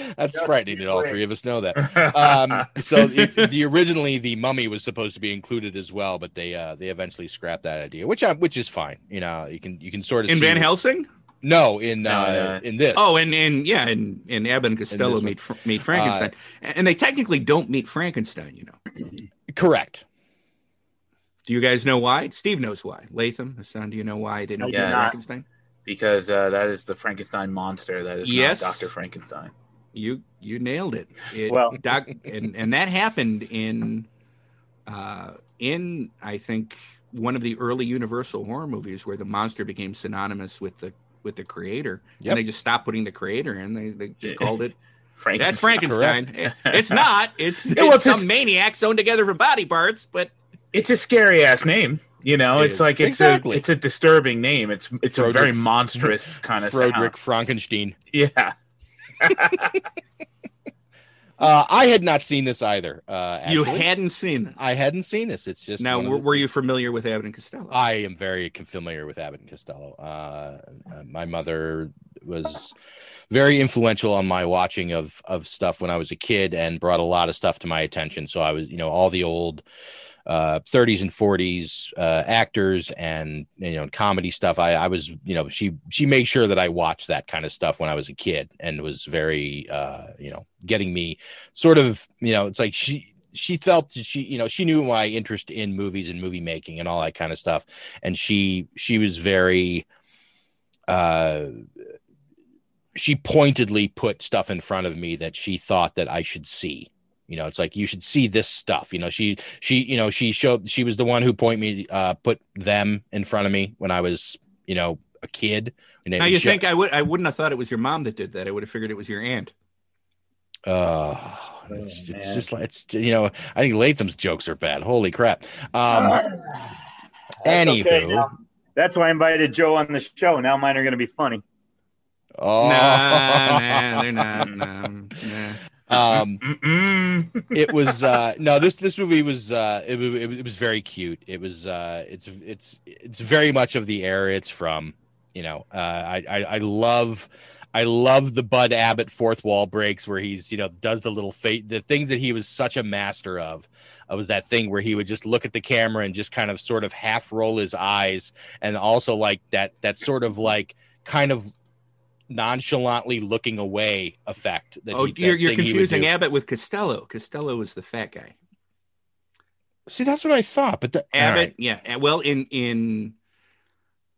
We (laughs) disagree. That's Just frightening that all three of us know that. Um, (laughs) so the, the originally the mummy was supposed to be included as well, but they uh, they eventually scrapped that idea, which I, which is fine. You know, you can you can sort of in see Van Helsing. No, in No, uh, no. in this. Oh, and and yeah, and and Abbott and Costello meet Fr- meet Frankenstein, and they technically don't meet Frankenstein. You know. correct. Do you guys know why? Steve knows why. Latham, Hassan, do you know why they don't I do meet. Frankenstein? because uh, that is the Frankenstein monster. That is Yes. not Doctor Frankenstein. You you nailed it. it Well- doc, and and that happened in uh in I think one of the early Universal horror movies where the monster became synonymous with the with the creator, Yep. and they just stopped putting the creator in. They they just called it (laughs) Frankenstein. that's Frankenstein. It- it's not. It's, (laughs) Yeah, well, it's it's- some maniac sewn together from body parts, but It's a scary ass name. You know, It it's is. like it's Exactly. a it's a disturbing name. It's it's a very monstrous kind of Frederick sound. Frankenstein. Yeah. (laughs) Uh, I had not seen this either. Uh, you hadn't seen it. I hadn't seen this. It's just Now, were, the- were you familiar with Abbott and Costello? I am very familiar with Abbott and Costello. Uh, uh, my mother was very influential on my watching of of stuff when I was a kid and brought a lot of stuff to my attention. So I was, you know, all the old uh 30s and 40s uh actors and you know comedy stuff i i was you know she she made sure that i watched that kind of stuff when i was a kid and was very uh you know getting me sort of you know it's like she she felt she you know she knew my interest in movies and movie making and all that kind of stuff and she she was very uh she pointedly put stuff in front of me that she thought that I should see. You know, it's like you should see this stuff. You know, she she you know she showed she was the one who point me uh put them in front of me when I was you know a kid. And now you show- think I would I wouldn't have thought it was your mom that did that. I would have figured it was your aunt. Uh, it's, it's just like it's you know I think Latham's jokes are bad. Holy crap. Um, That's anywho, okay. That's why I invited Joe on the show. Now mine are going to be funny. oh, Nah, nah, (laughs) they're not. Nah, nah. Um, (laughs) it was uh no this this movie was uh it, it, was- it was very cute it was uh it's it's it's very much of the era it's from you know uh i i, I love I love the Bud Abbott fourth wall breaks where he's, you know, does the little fate, the things that he was such a master of. Uh, was that thing where he would just look at the camera and just kind of sort of half roll his eyes, and also like that that sort of like kind of nonchalantly looking away effect. That Oh, he- that you're, you're thing confusing do. Abbott with Costello. Costello was the fat guy. See, that's what I thought, but the, Abbott, right. yeah. Well, in in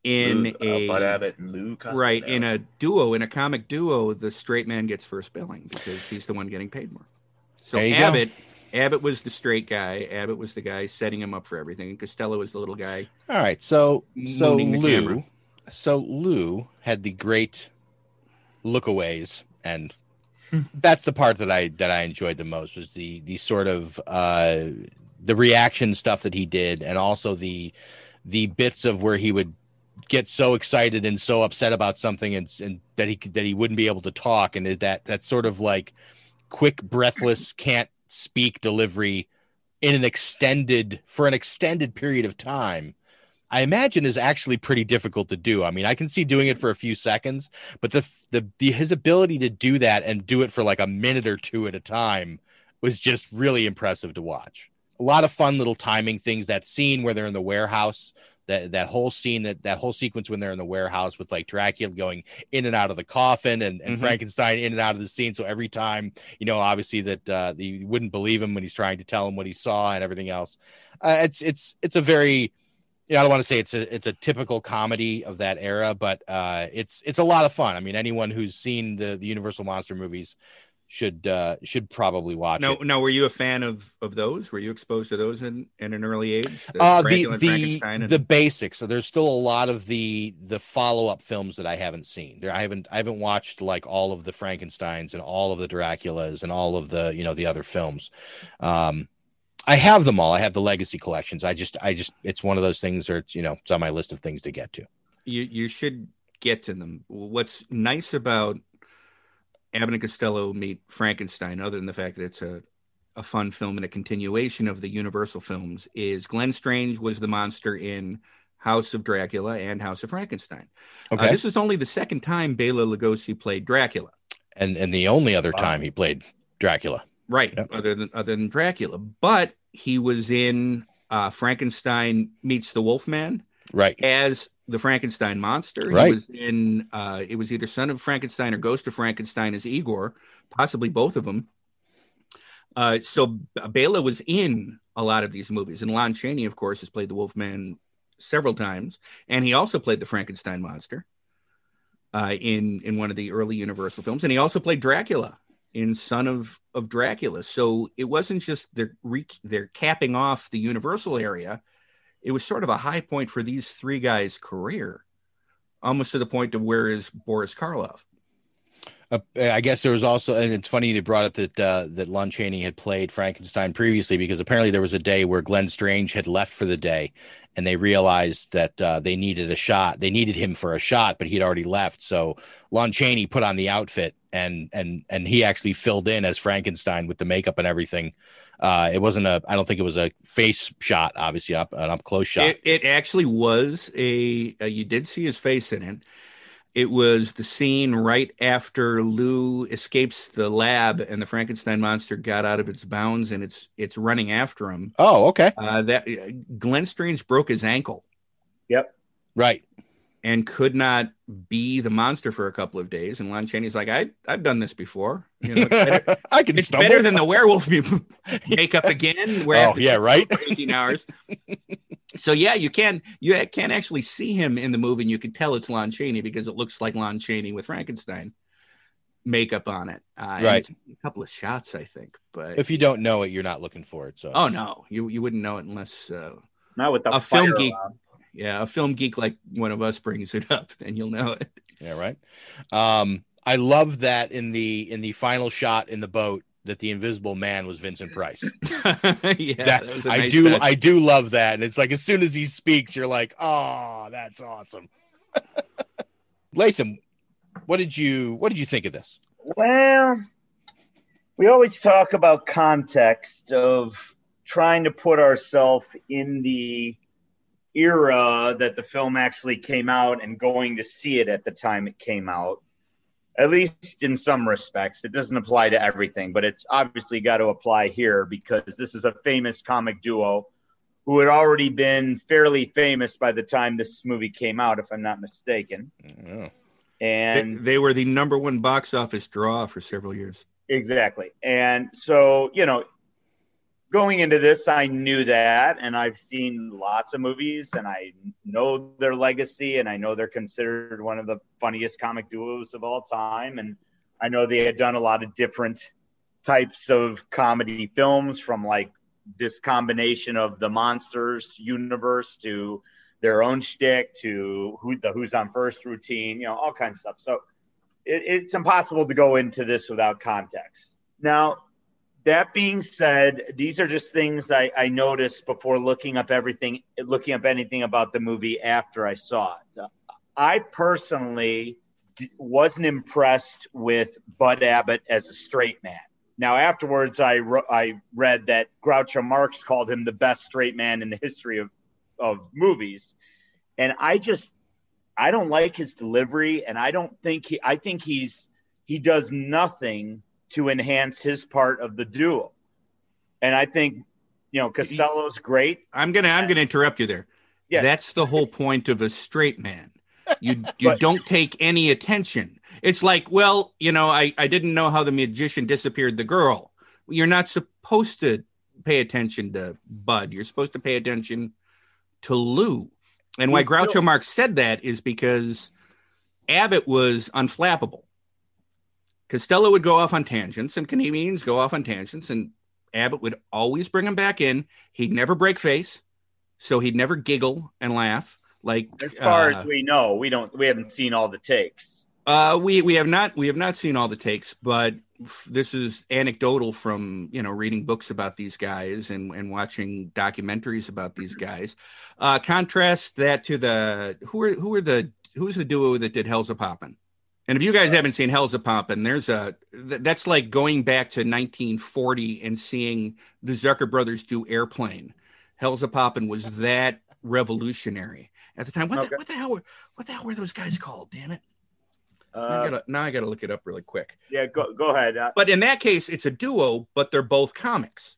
in Lou- uh, a Bud Abbott and Lou Costello. right in a duo in a comic duo, the straight man gets first billing because he's the one getting paid more. So There you go. Abbott, Abbott was the straight guy. Abbott was the guy setting him up for everything, and Costello was the little guy. All right, so so Lou, camera. so Lou had the great lookaways, and that's the part that I that I enjoyed the most was the the sort of uh the reaction stuff that he did, and also the the bits of where he would get so excited and so upset about something, and, and that he that he wouldn't be able to talk, and that that sort of like quick, breathless, (laughs) can't speak delivery in an extended for an extended period of time I imagine is actually pretty difficult to do. I mean, I can see doing it for a few seconds, but the the, the his ability to do that and do it for like a minute or two at a time was just really impressive to watch. A lot of fun little timing things. That scene where they're in the warehouse, that that whole scene, that that whole sequence when they're in the warehouse with like Dracula going in and out of the coffin and, and Mhm. Frankenstein in and out of the scene. So every time, you know, obviously that uh, you wouldn't believe him when he's trying to tell him what he saw and everything else. Uh, it's it's it's a very you know, I don't want to say it's a it's a typical comedy of that era, but uh, it's it's a lot of fun. I mean, anyone who's seen the the Universal monster movies should uh, should probably watch Now, it. now, were you a fan of of those? Were you exposed to those in, in an early age? Uh, the the and- the basics. So there's still a lot of the the follow up films that I haven't seen. There, I haven't I haven't watched like all of the Frankenstein's and all of the Draculas and all of the you know the other films. Um, I have them all. I have the legacy collections. I just I just it's one of those things where it's you know it's on my list of things to get to. you you should get to them. What's nice about Abbott and Costello meet Frankenstein, other than the fact that it's a a fun film and a continuation of the Universal films, is Glenn Strange was the monster in House of Dracula and House of Frankenstein. Uh, Okay. this is only the second time Bela Lugosi played Dracula. and and the only other time he played Dracula. Right other than other than dracula. But he was in uh frankenstein meets the wolfman right. as the frankenstein monster. Right. he was in uh it was either son of frankenstein or ghost of frankenstein as igor possibly both of them uh so bela was in a lot of these movies. And lon chaney of course has played the wolfman several times. And he also played the frankenstein monster uh, in in one of the early Universal films, and he also played Dracula in Son of of Dracula. So it wasn't just they're re- they're capping off the Universal area; it was sort of a high point for these three guys' career, almost to the point of where is Boris Karloff? Uh, I guess there was also, and it's funny they brought up that uh, that Lon Chaney had played Frankenstein previously because apparently there was a day where Glenn Strange had left for the day, and they realized that uh, they needed a shot. They needed him for a shot, but he'd already left. So Lon Chaney put on the outfit, and and and he actually filled in as Frankenstein with the makeup and everything. Uh, it wasn't a, I don't think it was a face shot, obviously up an up close shot. It, it actually was a, uh you did see his face in it. It was the scene right after Lou escapes the lab and the Frankenstein monster got out of its bounds and it's it's running after him. oh, okay, Uh, that Glenn Strange broke his ankle Yep. right. And could not be the monster for a couple of days. And Lon Chaney's like, I I've done this before. You know, it's better, (laughs) I can it's stumble. better than the werewolf (laughs) makeup again. Where Oh, yeah, right? for 18 hours. so yeah, you can you can actually see him in the movie, and you can tell it's Lon Chaney because it looks like Lon Chaney with Frankenstein makeup on it. Uh, Right. A couple of shots, I think. But If you don't know it, you're not looking for it. So oh no, you you wouldn't know it unless uh, Not with the a film geek. around. Yeah, a film geek like one of us brings it up, (laughs) then you'll know it. Yeah, right. Um, I love that in the in the final shot in the boat that the Invisible Man was Vincent Price. (laughs) yeah, that, that was a I nice do touch. I do love that, and it's like as soon as he speaks, you're like, oh, that's awesome. (laughs) Latham, what did you what did you think of this? Well, we always talk about context of trying to put ourselves in the era that the film actually came out and going to see it at the time it came out. At least in some respects, it doesn't apply to everything, but it's obviously got to apply here because this is a famous comic duo who had already been fairly famous by the time this movie came out, if I'm not mistaken. Yeah. And they, they were the number one box office draw for several years. Exactly. And so, you know, going into this, I knew that, and I've seen lots of movies, and I know their legacy, and I know they're considered one of the funniest comic duos of all time, and I know they had done a lot of different types of comedy films, from like this combination of the monsters universe to their own shtick to who the Who's on First routine, you know, all kinds of stuff. So it, it's impossible to go into this without context. Now, that being said, these are just things I, I noticed before looking up everything, looking up anything about the movie after I saw it. I personally wasn't impressed with Bud Abbott as a straight man. Now, afterwards, I, ro- I read that Groucho Marx called him the best straight man in the history of, of movies. And I just, I don't like his delivery. And I don't think he, I think he's, he does nothing to enhance his part of the duo. And I think, you know, Costello's great. I'm gonna I'm gonna interrupt you there. Yeah. That's the whole point of a straight man. You (laughs) you don't take any attention. It's like, well, you know, I, I didn't know how the magician disappeared the girl. You're not supposed to pay attention to Bud. You're supposed to pay attention to Lou. And why Groucho still- Marx said that is because Abbott was unflappable. Costello would go off on tangents and comedians go off on tangents, and Abbott would always bring him back in. He'd never break face, so he'd never giggle and laugh. Like As far uh, as we know, we don't, we haven't seen all the takes. uh, we we have not we have not seen all the takes, but f- this is anecdotal from you know reading books about these guys and and watching documentaries about these guys. Uh, contrast that to the who are who are the who's the duo that did Hellzapoppin'? And if you guys haven't seen Hellzapoppin', there's a that's like going back to 1940 and seeing the Zucker brothers do Airplane. Hellzapoppin' was that revolutionary at the time. What, the, what the hell were what the hell were those guys called? Damn it! Now I Uh, gotta, now I gotta look it up really quick. yeah, go, go ahead. Uh, But in that case, it's a duo, but they're both comics,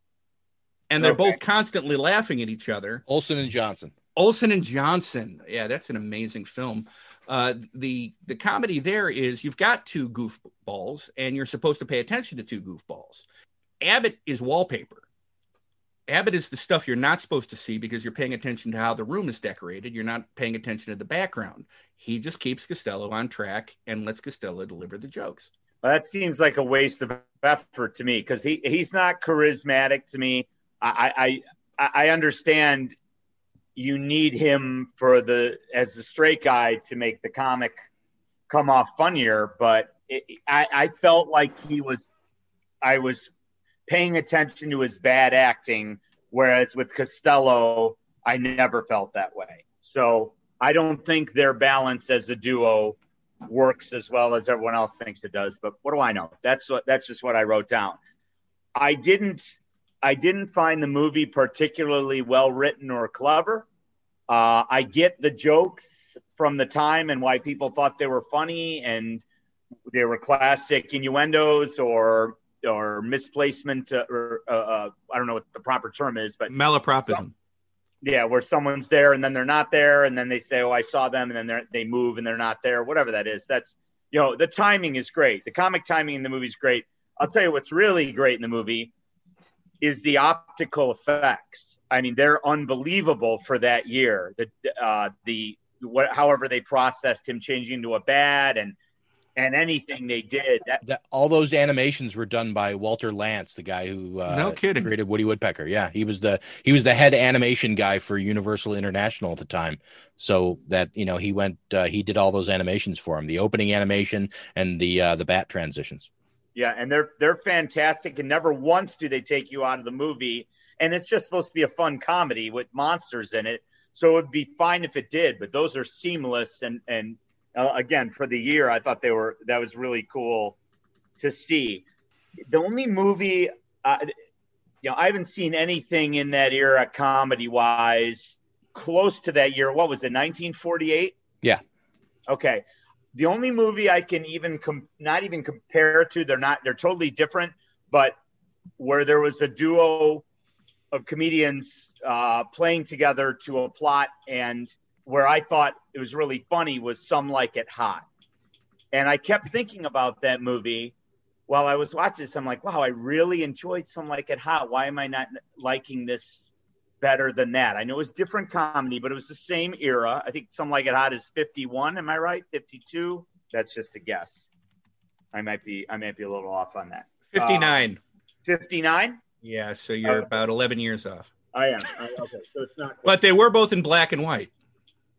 and they're Okay. both constantly laughing at each other. Olsen and Johnson. Olsen and Johnson. Yeah, that's an amazing film. Uh, the the comedy there is you've got two goofballs, and you're supposed to pay attention to two goofballs. Abbott is wallpaper. Abbott is the stuff you're not supposed to see because you're paying attention to how the room is decorated. You're not paying attention to the background. He just keeps Costello on track and lets Costello deliver the jokes. Well, that seems like a waste of effort to me because he he's not charismatic to me. I I I understand you need him for the as the straight guy to make the comic come off funnier, but it, I I felt like he was I was paying attention to his bad acting, whereas with Costello I never felt that way. So I don't think their balance as a duo works as well as everyone else thinks it does. But what do I know? That's what that's just what I wrote down. I didn't I didn't find the movie particularly well written or clever. Uh, I get the jokes from the time and why people thought they were funny and they were classic innuendos or or misplacement uh, or uh, uh, I don't know what the proper term is, but Malapropism. yeah, where someone's there and then they're not there, and then they say, "Oh, I saw them," and then they they move and they're not there. Whatever that is, that's you know the timing is great. The comic timing in the movie is great. I'll tell you what's really great in the movie is the optical effects. I mean, they're unbelievable for that year. The uh, the what, however they processed him changing into a bat and and anything they did. That, That, all those animations were done by Walter Lantz, the guy who uh, No kidding. created Woody Woodpecker. Yeah, he was the he was the head animation guy for Universal International at the time. So that you know he went uh, he did all those animations for him, the opening animation and the uh, the bat transitions. Yeah, and they're they're fantastic, and never once do they take you out of the movie. And it's just supposed to be a fun comedy with monsters in it, so it would be fine if it did. But those are seamless, and and uh, again for the year, I thought they were that was really cool to see. The only movie, uh, you know, I haven't seen anything in that era comedy wise close to that year. What was it, 1948? Yeah. Okay. The only movie I can even com- not even compare to, they're not, they're totally different, but where there was a duo of comedians uh, playing together to a plot and where I thought it was really funny was Some Like It Hot. And I kept thinking about that movie while I was watching this, I'm like, wow, I really enjoyed Some Like It Hot. Why am I not liking this better than that? I know it was different comedy, but it was the same era. I think Some Like It Hot is 51. Am I right? 52. That's just a guess. I might be. I might be a little off on that. 59. 59. yeah, so you're Oh. about 11 years off. I am. I, okay, so it's not. But they were both in black and white.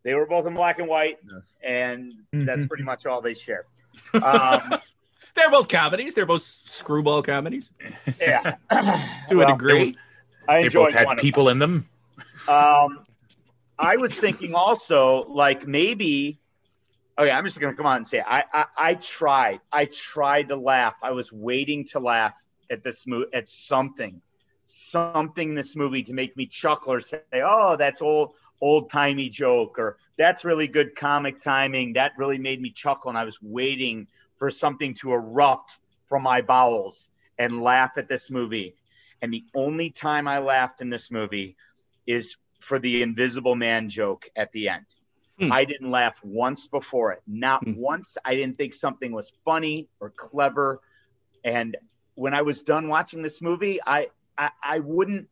They were both in black and white, and that's pretty (laughs) much all they share. (laughs) Um, They're both comedies. They're both screwball comedies. yeah, (laughs) To Well, a degree. I They both had people in them. Um, I was thinking also, like maybe. Okay, I'm just gonna come on and say it. I, I I tried. I tried to laugh. I was waiting to laugh at this movie at something, something in this movie to make me chuckle or say, "Oh, that's old old timey joke," or "That's really good comic timing." That really made me chuckle, and I was waiting for something to erupt from my bowels and laugh at this movie. And the only time I laughed in this movie is for the Invisible Man joke at the end. Hmm. I didn't laugh once before it. Not hmm. once. I didn't think something was funny or clever. And when I was done watching this movie, I I, I wouldn't.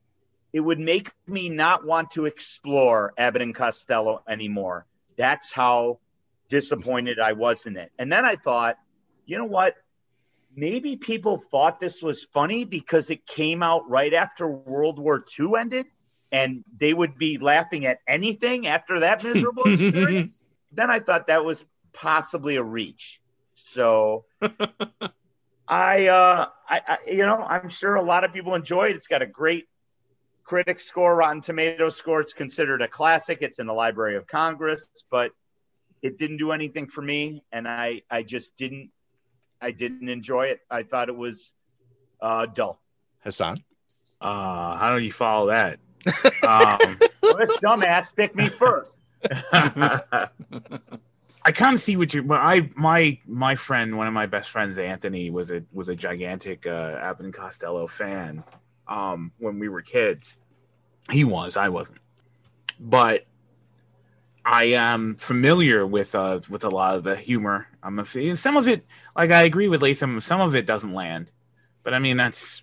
It would make me not want to explore Abbott and Costello anymore. That's how disappointed I was in it. And then I thought, you know what? Maybe people thought this was funny because it came out right after World War II ended and they would be laughing at anything after that miserable experience. (laughs) then I thought that was possibly a reach. So I, uh, I, I, you know, I'm sure a lot of people enjoy it. It's got a great critic score, Rotten Tomatoes score. It's considered a classic. It's in the Library of Congress, but it didn't do anything for me, and I, I just didn't, I didn't enjoy it. I thought it was uh, dull. Hassan. Uh, how do you follow that? (laughs) um, Well, this dumbass picked me first. (laughs) I kind of see what you. But I my my friend, one of my best friends, Anthony, was a was a gigantic uh, Abbott and Costello fan. Um, when we were kids, he was. I wasn't, but I am familiar with uh with a lot of the humor. I'm a. Some of it, like I agree with Latham. Some of it doesn't land, but I mean that's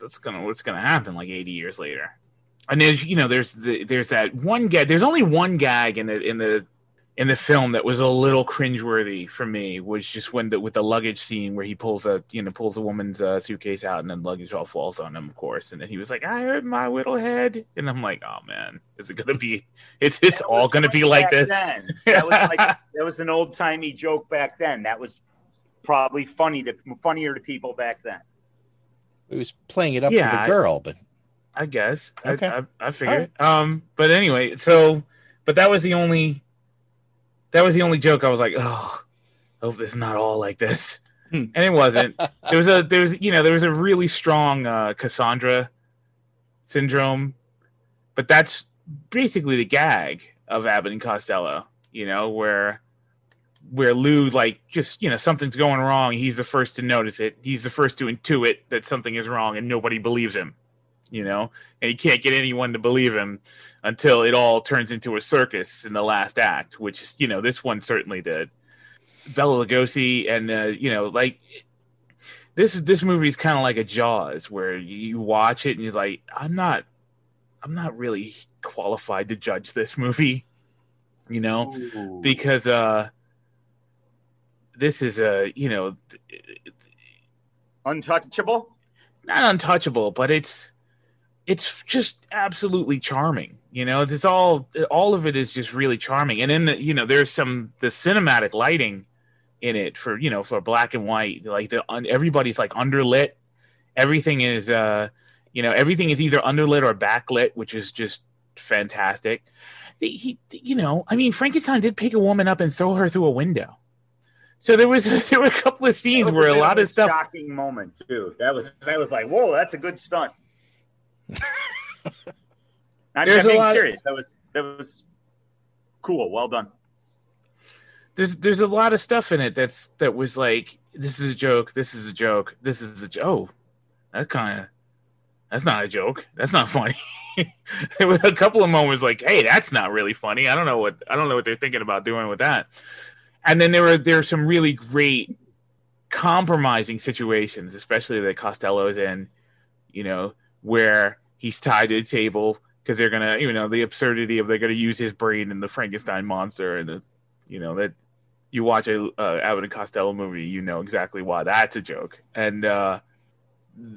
that's gonna what's gonna happen like 80 years later. And there's you know there's the, there's that one gag. There's only one gag in the in the in the film that was a little cringeworthy for me was just when the with the luggage scene where he pulls a you know pulls a woman's uh, suitcase out and then luggage all falls on him of course and then he was like I hurt my little head and I'm like oh man is it gonna be is this all gonna be like this then. That was like (laughs) that was an old timey joke back then. That was probably funny to funnier to people back then. He was playing it up Yeah, for the I- girl, but I guess. Okay. I, I, I figured. Um, but anyway, so, but that was the only, that was the only joke. I was like, oh, I hope this is not all like this, and it wasn't. there was a, there was, you know, there was a really strong uh, Cassandra syndrome, but that's basically the gag of Abbott and Costello. You know, where where Lou like just you know something's going wrong. He's the first to notice it. He's the first to intuit that something is wrong, and nobody believes him you know, and he can't get anyone to believe him until it all turns into a circus in the last act, which you know this one certainly did. Bela Lugosi and uh, you know like this this movie is kind of like a Jaws where you watch it and you're like I'm not I'm not really qualified to judge this movie, you know, because uh this is a you know Untouchable. not untouchable, but it's it's just absolutely charming. You know, it's, it's all all of it is just really charming. And then the, you know, there's some the cinematic lighting in it for you know for black and white. Like the un, everybody's like underlit. Everything is uh you know everything is either underlit or backlit, which is just fantastic. The, he you know I mean Frankenstein did pick a woman up and throw her through a window. So there was (laughs) there were a couple of scenes where a bit lot of stuff shocking moment too. That was that was like, whoa, that's a good stunt. (laughs) I'm There's a being lot- serious. That was that was cool. Well done. there's there's a lot of stuff in it that's that was like this is a joke this is a joke this is a joke oh that kind of that's not a joke that's not (laughs) funny there (laughs) were a couple of moments like hey that's not really funny i don't know what i don't know what they're thinking about doing with that and then there were there are some really great compromising situations, especially that Costello's in, you know, where he's tied to the table because they're gonna, you know, the absurdity of they're gonna use his brain in the Frankenstein monster, and the, you know, that you watch a uh, Abbott and Costello movie, you know exactly why that's a joke, and uh,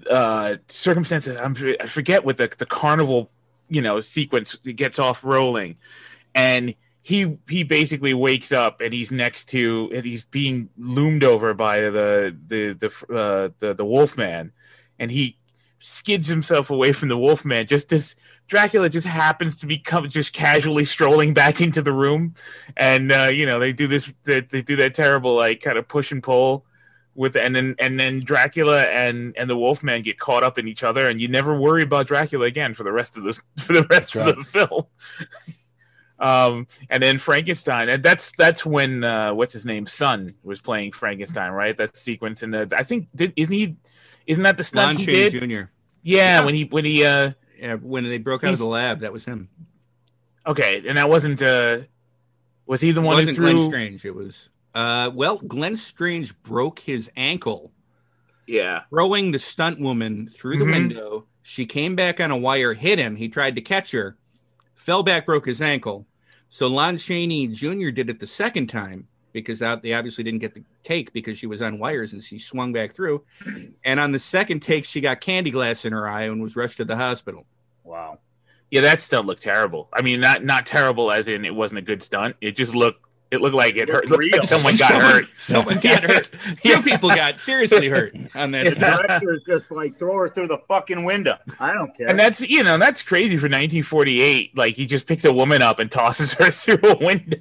uh, circumstances. I'm, I forget what the the carnival, you know, sequence gets off rolling, and he he basically wakes up and he's next to and he's being loomed over by the the the uh, the, the Wolfman, and he skids himself away from the Wolfman. Just as Dracula just happens to become just casually strolling back into the room, and uh, you know they do this they, they do that terrible like kind of push and pull with and then and then Dracula and and the Wolfman get caught up in each other, and you never worry about Dracula again for the rest of the (laughs) for the rest of the film. (laughs) um, and then Frankenstein, and that's that's when uh, what's his name, Son was playing Frankenstein, right? That sequence in the I think did isn't he? Isn't that the stunt Lon he Chaney did? Jr. Yeah, when he when he uh Yeah, when they broke out of the lab, that was him. okay, and that wasn't uh was he the It one wasn't threw? Glenn Strange. It was uh well, Glenn Strange broke his ankle Yeah, throwing the stunt woman through the Mhm. window. She came back on a wire, hit him. He tried to catch her, fell back, broke his ankle. So Lon Chaney Jr. did it the second time because they obviously didn't get the take because she was on wires and she swung back through. And on the second take, she got candy glass in her eye and was rushed to the hospital. Wow. yeah, that stunt looked terrible. I mean, not not terrible as in it wasn't a good stunt. It just looked it looked like it hurt. It like someone got Someone- hurt. (laughs) Someone got hurt. Two people got seriously hurt on that The stunt. director is just like throw her through the fucking window. I don't care. And that's you know that's crazy for 1948. Like he just picks a woman up and tosses her (laughs) through a window.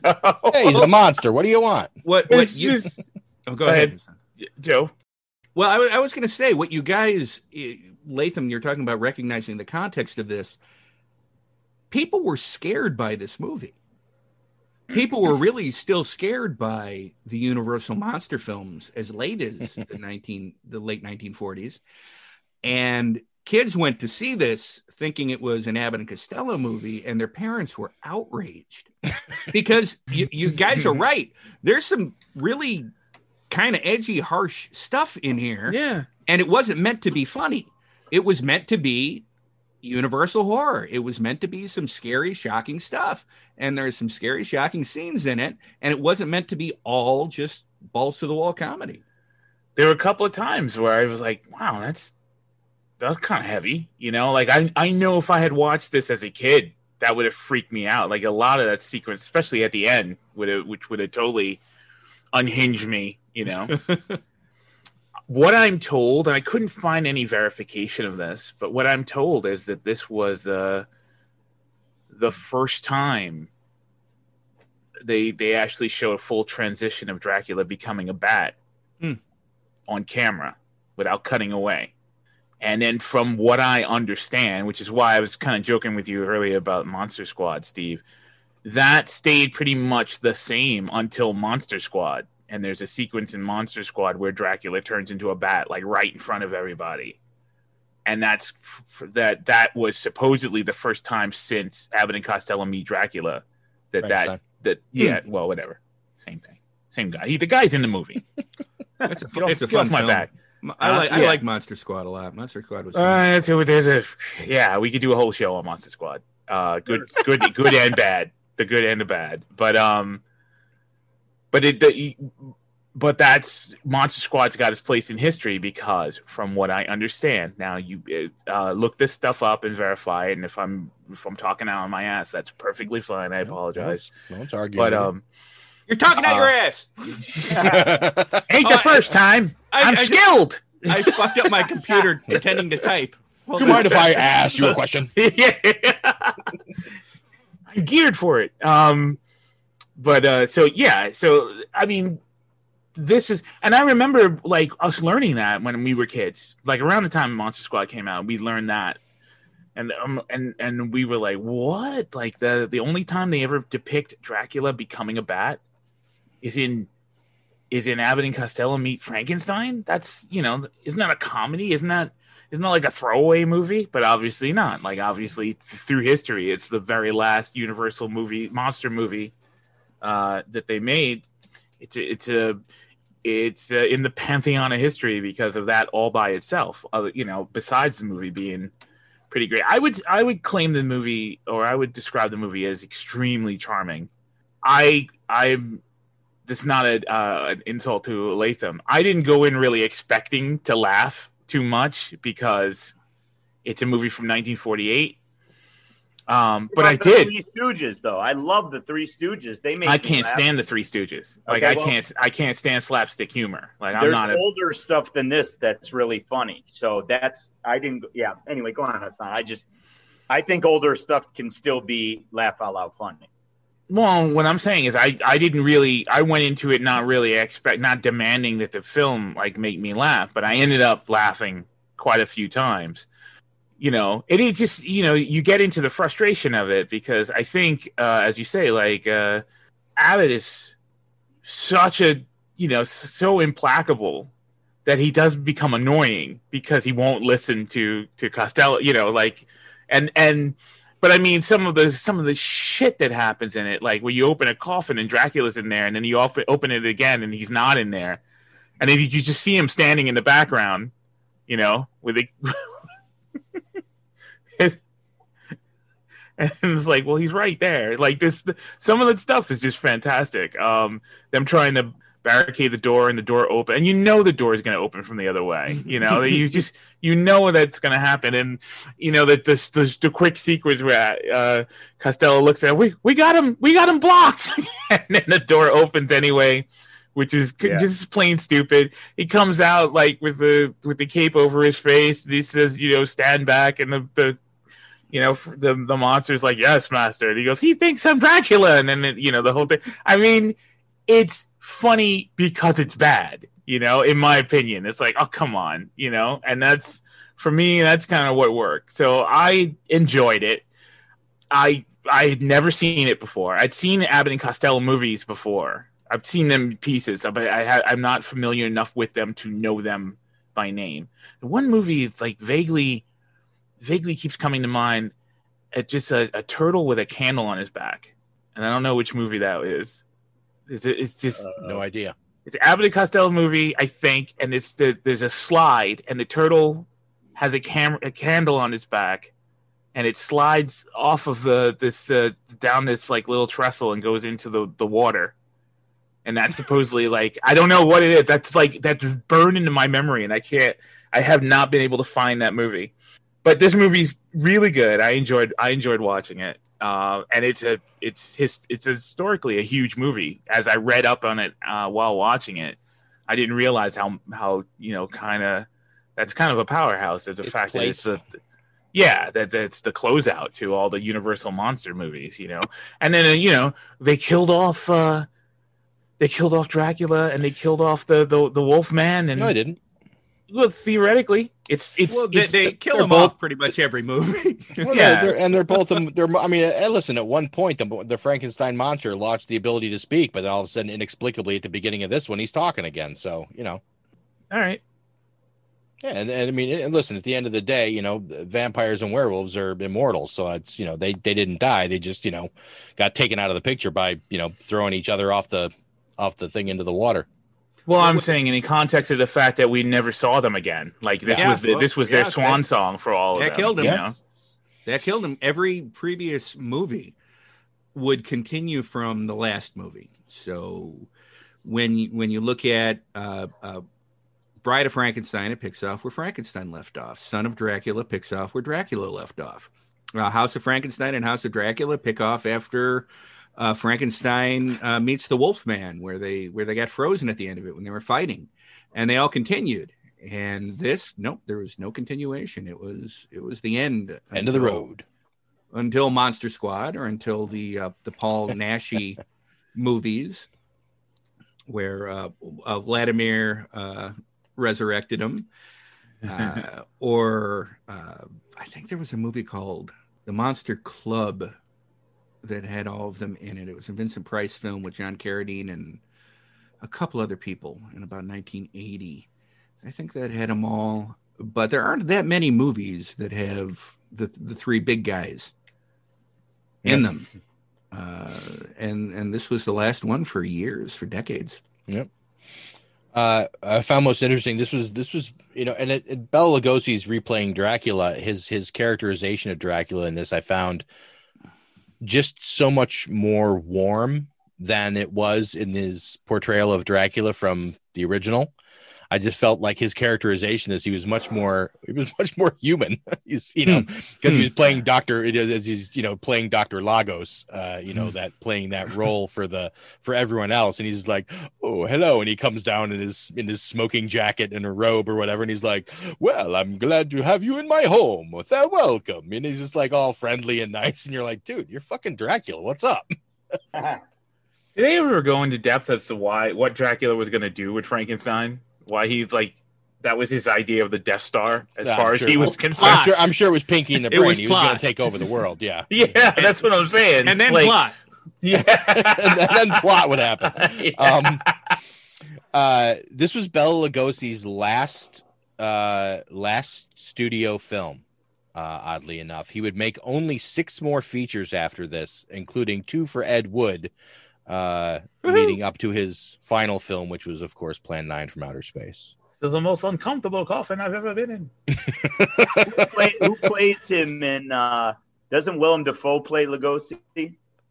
Hey, he's a monster. What do you want? What, what It's you, just oh, go Go ahead. Joe. Well, I, wa- I was going to say what you guys, eh, Latham, you're talking about recognizing the context of this. People were scared by this movie. People were really still scared by the Universal monster films as late as (laughs) the 19 the late 1940s. And kids went to see this thinking it was an Abbott and Costello movie and their parents were outraged. because (laughs) you, you guys are right. There's some really kind of edgy, harsh stuff in here. Yeah. And it wasn't meant to be funny. It was meant to be universal horror. It was meant to be some scary, shocking stuff. And there's some scary, shocking scenes in it. And it wasn't meant to be all just balls to the wall comedy. There were a couple of times where I was like, "Wow, that's that's kind of heavy," you know. Like I I know if I had watched this as a kid, that would have freaked me out. Like a lot of that sequence, especially at the end, would have which would have totally unhinged me, you know. (laughs) what I'm told, and I couldn't find any verification of this, but what I'm told is that this was uh, the first time they they actually show a full transition of Dracula becoming a bat Hmm. on camera without cutting away. And then from what I understand, which is why I was kind of joking with you earlier about Monster Squad, Steve, that stayed pretty much the same until Monster Squad. And there's a sequence in Monster Squad where Dracula turns into a bat, like right in front of everybody. And that's f- that. That was supposedly the first time since Abbott and Costello meet Dracula that that Frankenstein. that yeah. Well, whatever, same thing, same guy. He the guy's in the movie. (laughs) It's a, Get off- it's a fun off my film. back. I Uh, like I like Monster Squad a lot. Monster Squad was Uh, it's a, there's a yeah, we could do a whole show on Monster Squad. Uh, good, good, good and bad. The good and the bad. But um, but it, the, but that's Monster Squad's got its place in history because, from what I understand, now you uh, look this stuff up and verify it. And if I'm if I'm talking out on my ass, that's perfectly fine. I apologize. No one's arguing. But you. um, You're talking out your Uh, ass. (laughs) ain't Oh, the first time. I- I'm I skilled. I fucked up my computer (laughs) pretending to type. Do you mind if I ask you a question? (laughs) yeah. I'm geared for it. Um, but uh, so yeah, so I mean, this is, and I remember like us learning that when we were kids, like around the time Monster Squad came out, we learned that, and um, and and we were like, what? Like the the only time they ever depict Dracula becoming a bat is in is in Abbott and Costello meet Frankenstein. That's you know, isn't that a comedy? Isn't that isn't that like a throwaway movie? But obviously not. Like obviously through history, it's the very last Universal movie, monster movie uh, that they made. It's it's a it's uh, in the pantheon of history because of that all by itself. Uh, you know, besides the movie being pretty great, I would I would claim the movie or I would describe the movie as extremely charming. I I'm this is not a uh, an insult to Latham. I didn't go in really expecting to laugh too much because it's a movie from 1948. Um, but I did. Three Stooges, though. I love the Three Stooges. They make I can't stand the Three Stooges. Like Okay, I well- can't I can't stand slapstick humor. Like I'm There's not a older stuff than this that's really funny. So that's I didn't. Yeah. Anyway, go on, Hassan. I just I think older stuff can still be laugh out loud funny. Well, what I'm saying is, I I didn't really. I went into it not really expect, not demanding that the film like make me laugh, but I ended up laughing quite a few times. You know, it is just you know you get into the frustration of it because I think, uh, as you say, like uh, Abbott is such a you know so implacable that he does become annoying because he won't listen to to Costello. You know, like and and but I mean, some of the some of the shit that happens in it, like when you open a coffin and Dracula's in there, and then you open open it again and he's not in there, and then you just see him standing in the background, you know, with a. (laughs) (laughs) and it's like, well, he's right there. Like this, some of the stuff is just fantastic. Um, them trying to barricade the door and the door open, and you know the door is going to open from the other way. You know, (laughs) you just you know that's going to happen, and you know that this, this the quick sequence where uh, Costello looks at we we got him we got him blocked, (laughs) and then the door opens anyway. Which is Yeah. just plain stupid. He comes out like with the with the cape over his face. He says, "You know, stand back." And the, the you know, the the monster's like, "Yes, master." And he goes, "He thinks I'm Dracula," and then it, you know the whole thing. I mean, it's funny because it's bad. You know, in my opinion, it's like, oh come on, you know, and that's for me. That's kind of what worked. So I enjoyed it. I I had never seen it before. I'd seen Abbott and Costello movies before. I've seen them pieces, but I ha- I'm not familiar enough with them to know them by name. The one movie like vaguely, vaguely keeps coming to mind. It's just a, a turtle with a candle on his back, and I don't know which movie that is. It's, it's just no idea. it's an Abbott and Costello movie, I think, and it's the, there's a slide, and the turtle has a camera, a candle on its back, and it slides off of the this uh, down this like little trestle and goes into the the water, and that's supposedly (laughs) like I don't know what it is. That's like that's burned into my memory, and I can't. I have not been able to find that movie, but this movie's really good. I enjoyed I enjoyed watching it. Uh, and it's a it's his it's historically a huge movie. As I read up on it uh, while watching it, I didn't realize how how you know kind of that's kind of a powerhouse. The Its fact place. that it's a yeah that that's the closeout to all the Universal monster movies, you know. And then uh, you know they killed off uh, they killed off Dracula and they killed off the the, the Wolf Man and No, I didn't. Well, theoretically, it's it's, Well, they, it's they kill them both- off pretty much every movie. (laughs) Well, Yeah. they're, they're, and they're both. They're. I mean, uh, listen. At one point, the, the Frankenstein monster lost the ability to speak, but then all of a sudden, inexplicably, at the beginning of this one, he's talking again. So you know, all right. yeah. And, and I mean, and listen. At the end of the day, you know, vampires and werewolves are immortal. So it's you know they they didn't die. They just you know got taken out of the picture by you know throwing each other off the off the thing into the water. Well, I'm saying in the context of the fact that we never saw them again, like this Yeah, was the, well, this was yeah, their that- swan song for all of that them. killed him. you Yeah. know? that killed him. Every previous movie would continue from the last movie. So when you, when you look at uh, uh, Bride of Frankenstein, it picks off where Frankenstein left off. Son of Dracula picks off where Dracula left off. Uh, House of Frankenstein and House of Dracula pick off after uh, Frankenstein uh, meets the Wolfman, where they where they got frozen at the end of it when they were fighting, and they all continued. And this, nope, there was no continuation. It was it was the end. End of the road. until Monster Squad or until the uh, the Paul (laughs) Naschy movies, where uh, uh, Vladimir uh, resurrected him, (laughs) uh, or uh, I think there was a movie called The Monster Club that had all of them in it. It was a Vincent Price film with John Carradine and a couple other people in about 1980. I think that had them all, but there aren't that many movies that have the the three big guys in Yeah. them. Uh, and and this was the last one for years, for decades. Yep. Uh, I found most interesting. This was this was you know, and it, it, Bela Lugosi's replaying Dracula. His his characterization of Dracula in this, I found just so much more warm than it was in his portrayal of Dracula from the original. I just felt like his characterization is he was much more he was (laughs) much more human. (laughs) he's you know hmm. because he hmm. was playing Doctor as he's you know playing Doctor Lagos, uh, you know hmm. that playing that role for the for everyone else, and he's like, oh hello, and he comes down in his in his smoking jacket and a robe or whatever, and he's like, well, I'm glad to have you in my home. With that welcome, and he's just like all friendly and (laughs) nice, and you're like, dude, you're fucking Dracula. What's up? Did they ever go into depth as to why what Dracula was going to do with Frankenstein? Why he like that was his idea of the Death Star as Yeah, far I'm as he was concerned. I'm sure, I'm sure it was Pinky in the (laughs) brain. was he was going to take over the world. Yeah, (laughs) Yeah, that's what I'm saying. And then Like, plot. (laughs) Yeah, and then plot would happen. Um, uh, this was Bela Lugosi's last uh, last studio film. Uh, oddly enough, he would make only six more features after this, including two for Ed Wood, uh, leading up to his final film, which was, of course, Plan Nine from Outer Space. This is the most uncomfortable coffin I've ever been in. (laughs) who, play, who plays him in? Uh, doesn't Willem Dafoe play Lugosi?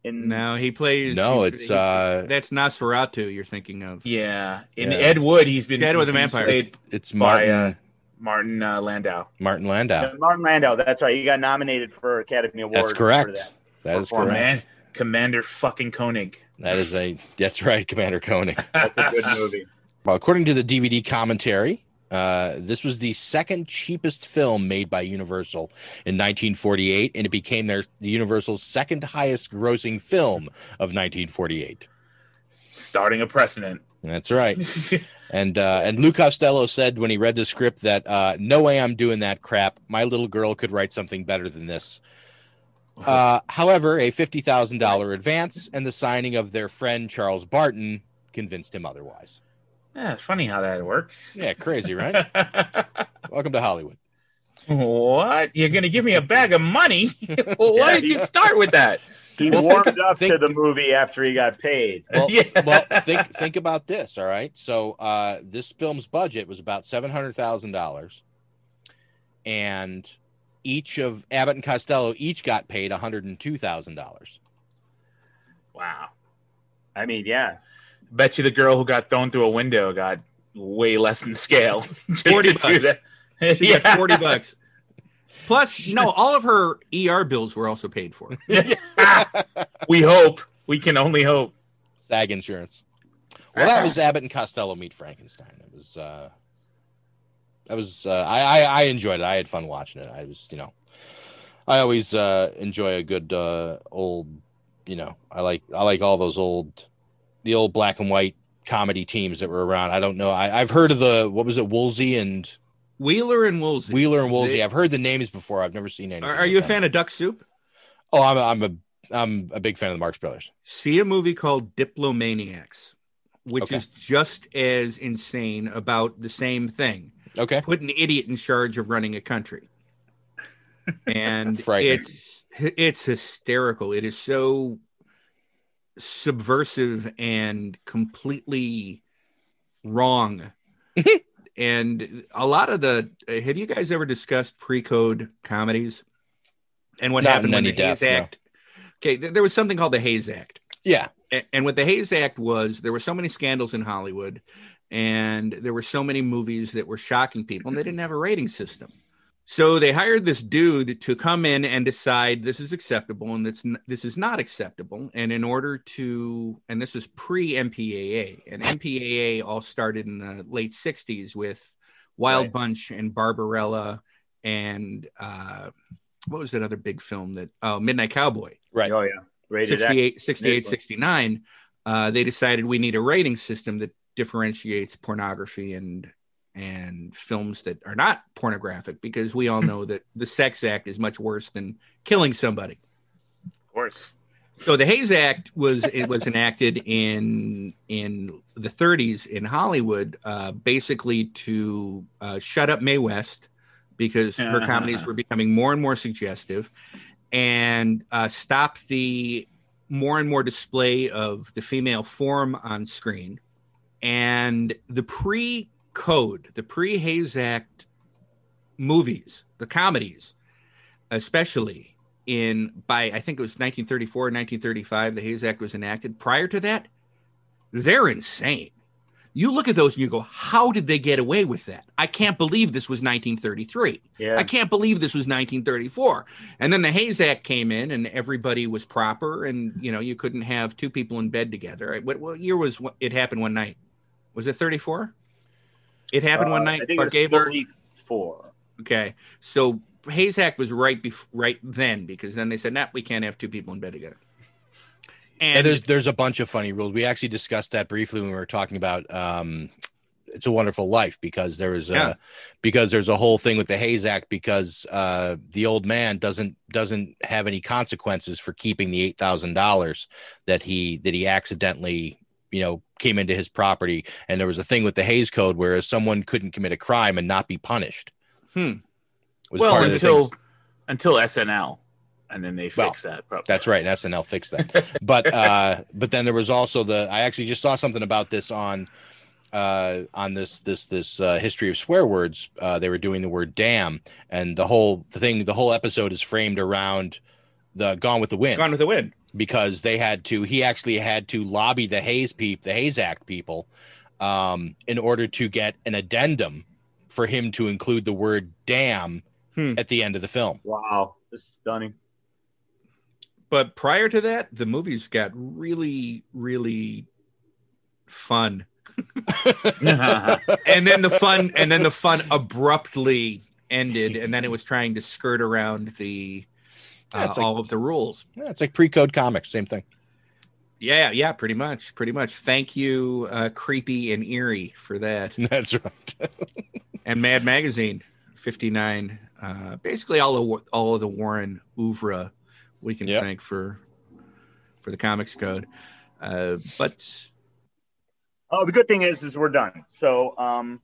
In No, he plays. No, it's, he- uh, that's Nosferatu. You're thinking of. Yeah, in Yeah. Ed Wood, he's been Ed he's was a vampire. played It's by Martin uh, Martin uh, Landau. Martin Landau. Yeah, Martin Landau. That's right. He got nominated for Academy Award. That's for correct. that. That is correct. man, Commander fucking Koenig. That is a that's right, Commander Koenig. (laughs) That's a good movie. Well, according to the DVD commentary, uh, this was the second cheapest film made by Universal in 1948, and it became their the Universal's second highest grossing film of 1948. Starting a precedent. That's right. (laughs) and uh, and Lou Costello said when he read the script that uh, no way I'm doing that crap. My little girl could write something better than this. Uh, however, a fifty thousand dollar advance and the signing of their friend Charles Barton convinced him otherwise. Yeah, it's funny how that works. Yeah, crazy, right? (laughs) Welcome to Hollywood. What? You're going to give me a bag of money? (laughs) (laughs) well, why Yeah, did you he- start with that? He Well, warmed think- up think- to the movie after he got paid. Well, Yeah. well, think think about this. All right, so uh, this film's budget was about seven hundred thousand dollars, and each of Abbott and Costello each got paid one hundred and two thousand dollars. Wow. I mean, yeah. Bet you the girl who got thrown through a window got way less in scale. (laughs) 40 bucks. that. She got forty bucks. Plus, (laughs) no, all of her ER bills were also paid for. (laughs) we hope. We can only hope. SAG insurance. Well, that was Abbott and Costello meet Frankenstein. It was uh, that was uh, I, I I enjoyed it. I had fun watching it. I was you know, I always uh, enjoy a good uh, old you know I like I like all those old the old black and white comedy teams that were around. I don't know. I, I've heard of the what was it Woolsey and Wheeler and Woolsey. Wheeler and Woolsey. They- I've heard the names before. I've never seen any. Are, are you a fan of Duck Soup? Oh, I'm a, I'm a I'm a big fan of the Marx Brothers. See a movie called Diplomaniacs, which Okay. is just as insane about the same thing. Okay. Put an idiot in charge of running a country. And (laughs) it's it's hysterical. It is so subversive and completely wrong. (laughs) and a lot of the have you guys ever discussed pre-code comedies and what Not happened when the depth, Hays no. Act? Okay, th- there was something called the Hays Act. Yeah. A- And what the Hays Act was, there were so many scandals in Hollywood, and there were so many movies that were shocking people, and they didn't have a rating system. So they hired this dude to come in and decide this is acceptable and this this is not acceptable. And in order to, and this is pre MPAA, and MPAA all started in the late '60s with Wild Right. Bunch and Barbarella and uh, what was that other big film that? Oh, Midnight Cowboy. Right. Oh yeah. Rated 68, 68 69, uh, they decided we need a rating system that differentiates pornography and and films that are not pornographic because we all know that the sex act is much worse than killing somebody. Of course. So the Hays Act was it was enacted in in the 30s in Hollywood, uh, basically to uh, shut up Mae West because her comedies were becoming more and more suggestive, and uh, stop the more and more display of the female form on screen, and the pre-code, the pre-Hays Act movies, the comedies, especially in by I think it was 1934 1935 the Hays Act was enacted. Prior to that, they're insane. You look at those and you go, how did they get away with that? I can't believe this was 1933. Yeah. I can't believe this was 1934. And then the Hays Act came in and everybody was proper and you know, you couldn't have two people in bed together. What, what year was what, it happened one night? Was it 34? It happened one Uh, night. I think Clark it was Gable? 34. Okay, so Hays Act was right bef- right then because then they said, "Nah, we can't have two people in bed together." And, And there's there's a bunch of funny rules. We actually discussed that briefly when we were talking about um, "It's a Wonderful Life" because there was a Yeah. because there's a whole thing with the Hays Act because uh, the old man doesn't doesn't have any consequences for keeping the eight thousand dollars that he that he accidentally you know came into his property, and there was a thing with the Hays Code where someone couldn't commit a crime and not be punished. Hmm. Was well, part of the until until SNL, and then they Well, that. Probably. That's right. And SNL fixed that. (laughs) but uh, but then there was also the I actually just saw something about this on uh, on this this this uh, history of swear words. Uh, they were doing the word damn, and the whole the thing the whole episode is framed around the Gone with the Wind. Gone with the Wind because they had to. He actually had to lobby the Hays peep the Hays Act people um, in order to get an addendum for him to include the word damn Hmm. at the end of the film. Wow, this is stunning. but prior to that, the movies got really, really fun. (laughs) and then the fun, and then the fun abruptly ended, and then it was trying to skirt around the Yeah, uh, like- all of the rules. Yeah, it's like pre-code comics, same thing. Yeah, yeah, pretty much, pretty much. Thank you, uh, creepy and eerie, for that. (laughs) That's right. (laughs) and Mad Magazine, fifty nine. Uh, basically, all of all of the Warren oeuvre we can Yep. thank for for the comics code. Uh, but Oh, the good thing is, is we're done. So, um,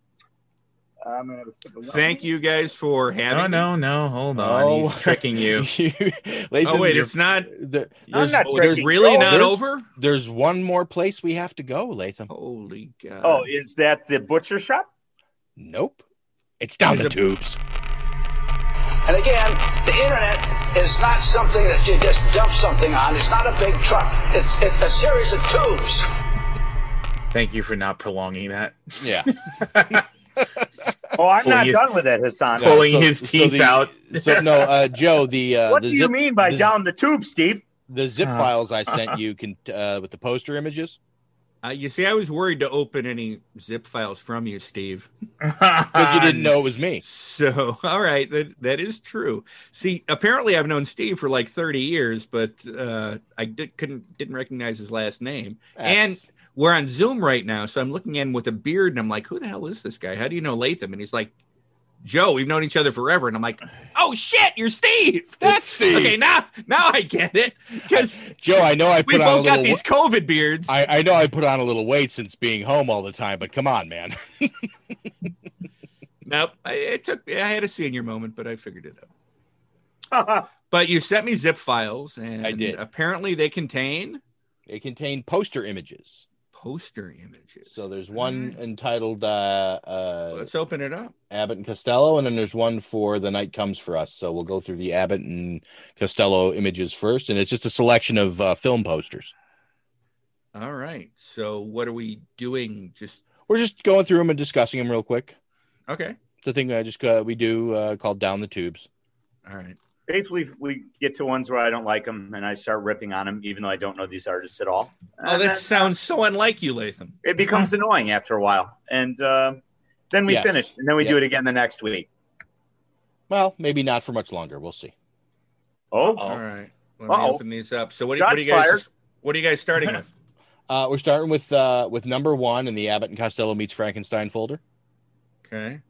I'm gonna have a sip of thank you guys for having. Oh no, no, hold on, Oh. he's tricking you. (laughs) (laughs) Oh wait, it's not. There- I'm there's, not oh, tricking there's really you. not there's- over. There's one more place we have to go, Latham. Holy god! Oh, is that the butcher shop? Nope. It's down There's the a- tubes. And again, the internet is not something that you just dump something on. It's not a big truck. It's, it's a series of tubes. Thank you for not prolonging that. Yeah. (laughs) (laughs) Oh, I'm not his- done with that, Hassan. Pulling so- his so teeth the- out. (laughs) So no, uh, Joe, the uh, what the do you zip, mean by the, down the tube, Steve? the zip Uh. files I sent (laughs) you can uh, with the poster images Uh, you see, I was worried to open any zip files from you, Steve. because you didn't know it was me. So, all right, that that is true. See, apparently, I've known Steve for like thirty years, but uh, I did, couldn't didn't recognize his last name. And That's- we're on Zoom right now, so I'm looking in with a beard, and I'm like, "Who the hell is this guy? How do you know Latham?" And he's like, "Joe, we've known each other forever." And I'm like, "Oh shit, you're Steve." That's Steve. Okay, now now I get it because Joe, I know I we put on a both got these COVID beards. I, I know I put on a little weight since being home all the time, but come on, man. (laughs) Nope, I, it took. I had a senior moment, but I figured it out. (laughs) But you sent me zip files, and I did. Apparently, they contain they contain poster images. Poster images. So there's one entitled uh, uh, Let's open it up. Abbott and Costello, and then there's one for The Night Comes for Us. So we'll go through the Abbott and Costello images first, and it's just a selection of uh, film posters. All right. So, what are we doing? Just We're just going through them and discussing them real quick. okay. The thing I just uh, we do uh, called Down the Tubes. All right. Basically, we get to ones where I don't like them, and I start ripping on them, even though I don't know these artists at all. Oh, And that then sounds so unlike you, Latham. it becomes annoying after a while, and uh, then we Yes. finish, and then we do it again the next week. Well, maybe not for much longer. We'll see. Oh, All right. Let me Uh-oh. open these up. So, what, do- what are you guys? fired. What are you guys starting with? (laughs) Uh, we're starting with uh, with number one in the Abbott and Costello meets Frankenstein folder. Okay.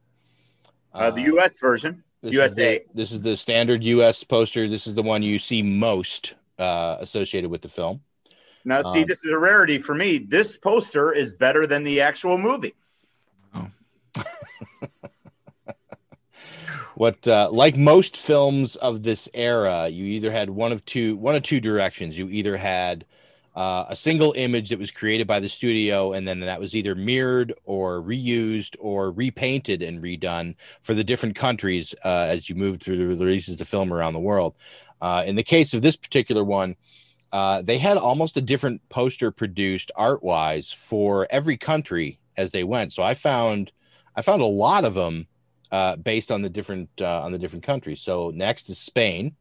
uh, the U.S. version, This is USA. the- this is the standard U.S. poster. This is the one you see most uh, associated with the film. Now, see, Um, this is a rarity for me. This poster is better than the actual movie. (laughs) What, uh, like most films of this era, you either had one of two one of two directions. You either had uh, a single image that was created by the studio, and then that was either mirrored or reused or repainted and redone for the different countries uh, as you moved through the releases of the film around the world. Uh, in the case of this particular one, uh, they had almost a different poster produced art wise for every country as they went. So I found I found a lot of them uh, based on the different uh, on the different countries. So next is Spain.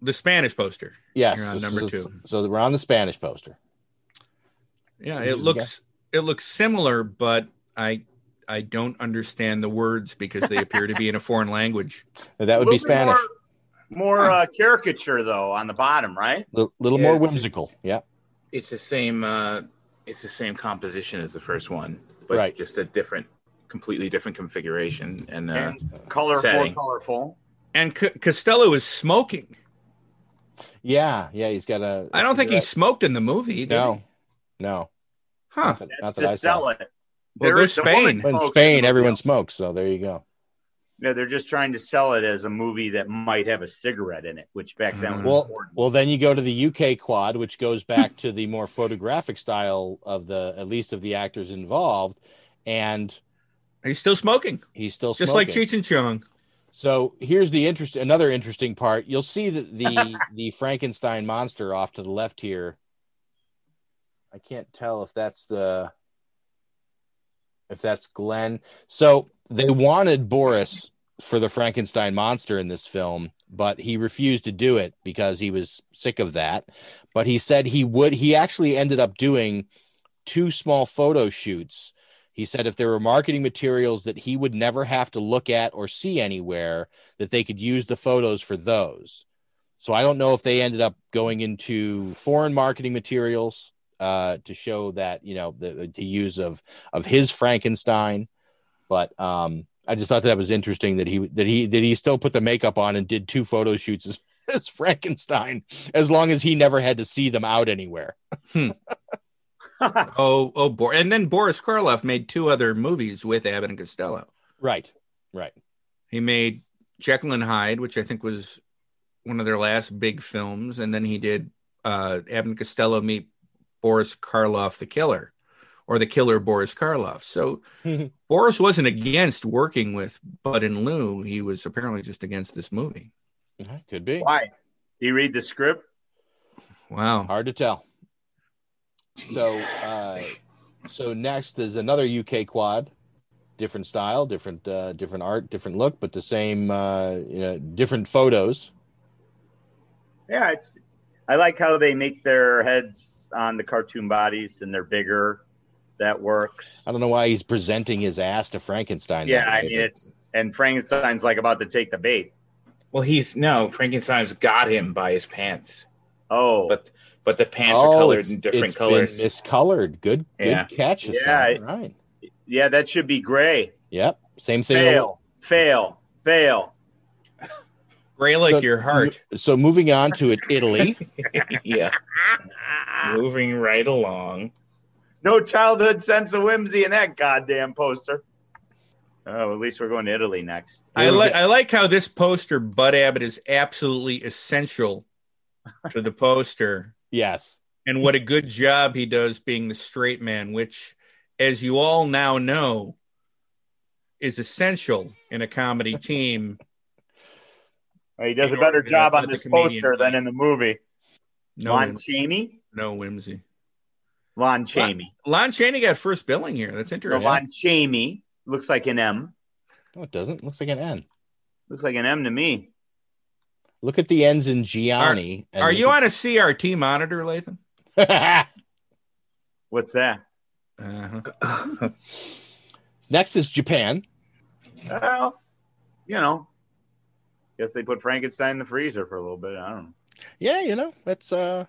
The Spanish poster. Yes, You're on so- number so- two. So we're on the Spanish poster. Yeah, it looks it looks similar, but I I don't understand the words because they appear to be in a foreign language. That would be Spanish. More uh, caricature though on the bottom, right? A little Yeah, more it's- whimsical. Yeah. It's the same. Uh, it's the same composition as the first one, but Right. just a different, completely different configuration and, uh, And colorful, setting. colorful. And C- Costello is smoking. Yeah, yeah, he's got a. I don't think he smoked in the movie. Did No, he? no. Huh. Not that, That's not that to I sell saw. it. Well, There there's is- the Spain. In Spain, everyone smokes, so there you go. No, they're just trying to sell it as a movie that might have a cigarette in it, which back then was Well, important. well, then you go to the UK quad, which goes back to the more photographic style of the, at least of the actors involved, and He's still smoking, he's still just like smoking. Cheech and Chong. So here's the interest. Another interesting part. You'll see that the (laughs) the Frankenstein monster off to the left here. I can't tell if that's the if that's Glenn. So they wanted Boris for the Frankenstein monster in this film, but he refused to do it because he was sick of that. But he said he would. He actually ended up doing two small photo shoots. He said if there were marketing materials that he would never have to look at or see anywhere, that they could use the photos for those. So I don't know if they ended up going into foreign marketing materials uh, to show that you know the, the use of of his Frankenstein, but um, I just thought that was interesting that he that he that he still put the makeup on and did two photo shoots as, (laughs) as Frankenstein, as long as he never had to see them out anywhere. (laughs) (laughs) Oh, oh, Bor- and then Boris Karloff made two other movies with Abbott and Costello. Right, right. He made Jekyll and Hyde, which I think was one of their last big films, and then he did uh, Abbott and Costello meet Boris Karloff, the killer, or the killer Boris Karloff. So (laughs) Boris wasn't against working with Bud and Lou; he was apparently just against this movie. Could be. Why? Do you read the script? Wow, hard to tell. So, uh, so next is another UK quad, different style, different, uh, different art, different look, but the same, uh, you know, different photos. Yeah, it's. I like how they make their heads on the cartoon bodies and they're bigger. That works. I don't know why he's presenting his ass to Frankenstein. Yeah, that I mean but- it's and Frankenstein's like about to take the bait. Well, he's no Frankenstein's got him by his pants. Oh, but but the pants are Oh, colored it's- in different it's been colors. miscolored. Good, good Yeah. catch. Yeah, Hassan. right. Yeah, that should be gray. Yep. Same thing. Fail, fail, fail. Gray like So- your heart. So moving on to it, Italy. (laughs) yeah. Moving right along. No childhood sense of whimsy in that goddamn poster. Oh, at least we're going to Italy next. I like I like how this poster Bud Abbott is absolutely essential to the poster. Yes. And what a good job he does being the straight man, which as you all now know is essential in a comedy (laughs) team. He does a better job on this comedian poster than in the movie. No Lon whimsy. Chaney? No whimsy. Lon Chaney. Lon Chaney got first billing here. That's No, interesting. Lon Chaney looks like an M. No, it doesn't. Looks like an N. Looks like an M to me. Look at the ends in Gianni. and Are you at- on a CRT monitor, Latham? (laughs) What's that? Uh-huh. Next is Japan. Well, you know, guess they put Frankenstein in the freezer for a little bit. I don't know. Yeah, you know, that's uh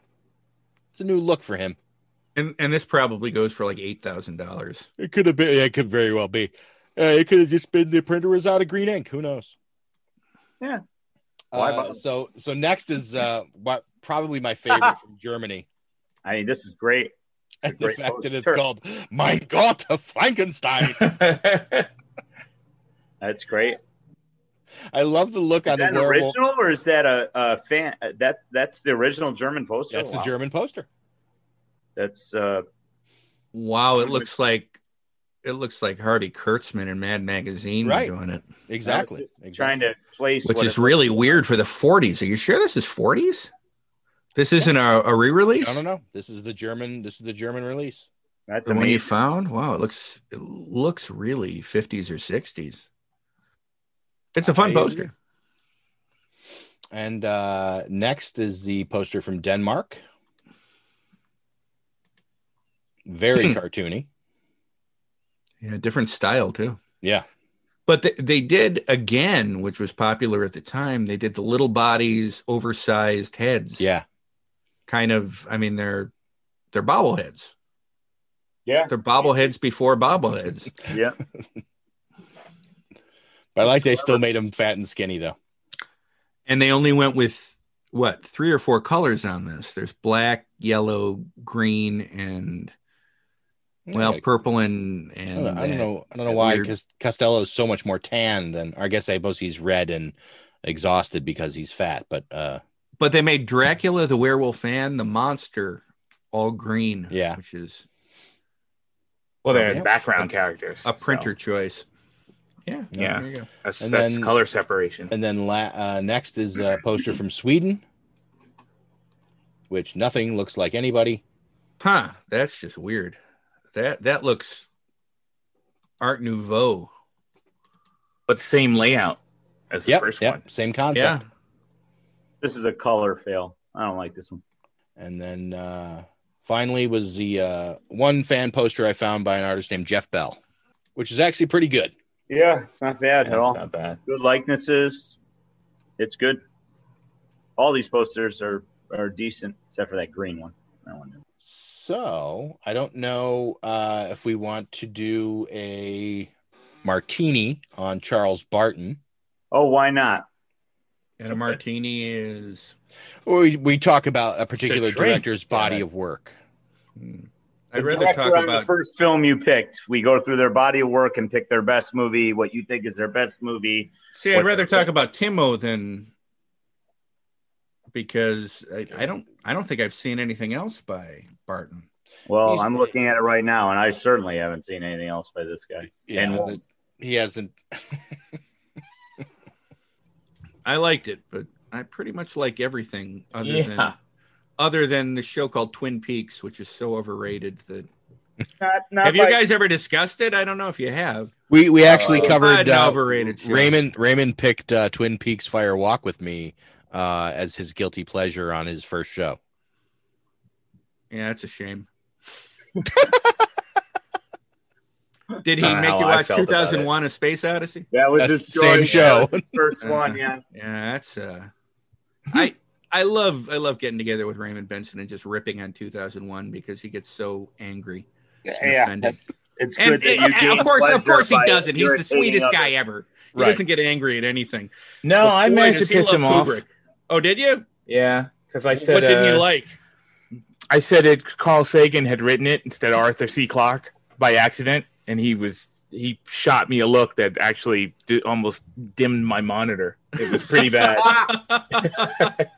it's a new look for him. And and this probably goes for like eight thousand dollars. It could have been yeah, it could very well be. Uh, it could have just been the printer was out of green ink. Who knows? Yeah. Why Uh, so so next is uh what probably my favorite (laughs) from Germany. I mean, this is great. It's a And the great fact that it's poster. called Mein Gott Frankenstein. (laughs) That's great. I love the look Is on that the an werewolf. original or is that a, a fan? uh, That that's the original German poster. That's the German poster. That's uh, Wow, it looks like it looks like Harvey Kurtzman and Mad Magazine Right. doing it, Exactly. I was just exactly. trying to place which is it- really weird for the 40s. Are you sure this is 40s? This isn't a, a re-release. I don't know. This is the German. This is the German release. That's The one you found? Wow, it looks it looks really 50s or 60s. It's a fun I poster. And uh, next is the poster from Denmark. Very (clears throat) cartoony. Yeah, different style too. Yeah. But they, they did again, which was popular at the time. They did the little bodies, oversized heads. Yeah. kind of. I mean, they're they're bobbleheads. Yeah. They're bobbleheads before bobbleheads. (laughs) Yeah. (laughs) But I like they still made them fat and skinny though. and they only went with what three or four colors on this. There's black, yellow, green, and well, Yeah. purple and I don't, I don't know. I don't know why because Costello is so much more tan than. I guess I suppose he's red and exhausted because he's fat. But uh, But they made Dracula, the werewolf, and the monster all green. Yeah. which is Well, they're Yeah. background characters. a printer choice. Yeah, Yeah. There you go. That's, that's then- color separation. and then la- uh, next is a poster from Sweden, which nothing looks like anybody. Huh? That's just weird. That that looks Art Nouveau. But same layout as the Yep, first yep, one. same concept. Yeah, This is a color fail. I don't like this one. And then uh, finally was the uh, one fan poster I found by an artist named Jeff Bell, which is actually pretty good. Yeah, it's not bad That's at all. not bad. Good likenesses. It's good. All these posters are are decent, except for that green one. That one. So I don't know uh, if we want to do a martini on Charles Barton. Oh, why not? and a martini is. Or we, we talk about a particular It's a director's body Yeah. of work. I'd The rather talk on the first film you picked. We go through their body of work and pick their best movie, what you think is their best movie. See, I'd rather talk about Timo than because I, I don't I don't think I've seen anything else by Barton. Well, He's- I'm looking at it right now, and I certainly haven't seen anything else by this guy. Yeah, and the- he hasn't. I liked it, but I pretty much like everything other Yeah. than other than the show called Twin Peaks, which is so overrated that. Not, not have you guys ever discussed it? I don't know if you have. We we actually Uh, covered an uh, overrated show. Raymond. Raymond picked uh, Twin Peaks Fire Walk with me uh, as his guilty pleasure on his first show. Yeah, it's a shame. (laughs) Did he I don't know make you watch 2001: A Space Odyssey? That was That's his the same show. That was his first (laughs) one, yeah. Yeah, that's uh I I love I love getting together with Raymond Benson and just ripping on 2001 because he gets so angry. Yeah, offended. that's it's And, good that you and- of course, of course he doesn't. He's the sweetest others. guy ever. He Right. doesn't get angry at anything. No, But I managed to piss love him off. Kubrick. Oh, did you? Yeah, because I said what didn't uh, you like? I said it. Carl Sagan had written it instead of Arthur C. Clarke by accident, and he was he shot me a look that actually di- almost dimmed my monitor. It was pretty bad. (laughs) (laughs)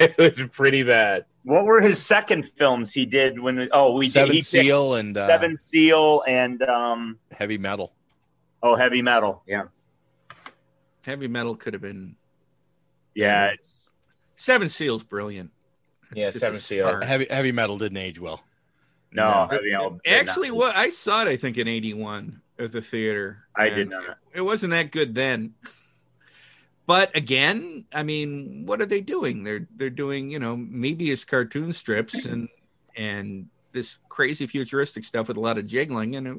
it was pretty bad. What were his second films he did when? Oh, we Seven did he picked Seal and uh, Seven Seal and um Heavy Metal. oh Heavy Metal. Yeah, Heavy metal could have been yeah. It's Seven Seals brilliant. It's Yeah, just a Seven Seal. spark. Heavy Heavy Metal didn't age well. no Heavy Metal. did Actually, not. what I saw it, I think in '81 at the theater. I and did not. It wasn't that good then. But again, I mean, what are they doing? They're they're doing, you know, Moebius cartoon strips and and this crazy futuristic stuff with a lot of jiggling, and it,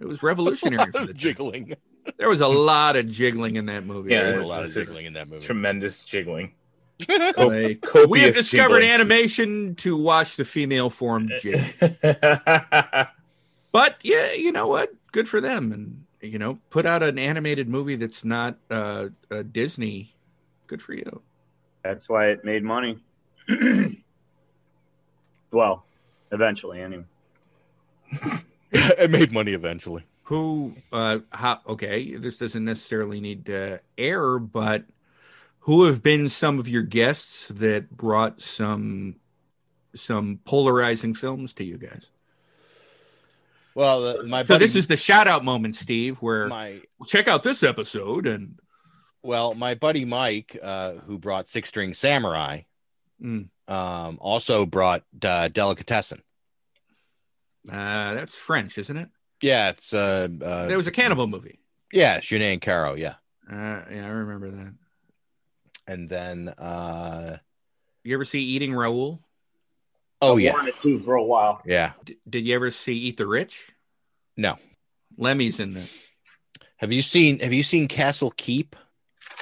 it was revolutionary (laughs) for the time. jiggling. There was a lot of jiggling in that movie. Yeah, There's a lot of jiggling in that movie. Tremendous jiggling. (laughs) Like, we have discovered jiggling. animation to watch the female form (laughs) jig. But yeah, you know what? Good for them, and you know, put out an animated movie that's not uh, uh Disney. Good for you. That's why it made money. (clears throat) well, eventually, anyway. (laughs) it made money eventually. Who? Uh, how? Okay, this doesn't necessarily need to air, but who have been some of your guests that brought some some polarizing films to you guys. Well, the, my so buddy, this is the shout out moment, Steve, where my check out this episode and well, my buddy Mike, uh, who brought Six String Samurai, Mm. um, also brought uh, Delicatessen. Uh, that's French, isn't it? Yeah, it's uh, uh There was a cannibal movie. yeah, Jeunet and Caro, yeah, Uh, yeah, I remember that. and then uh, You ever see Eating Raoul? oh I yeah, wanted to for a while. yeah, D- did you ever see Eat the Rich? no. Lemmy's in that. Have you seen Have you seen Castle Keep?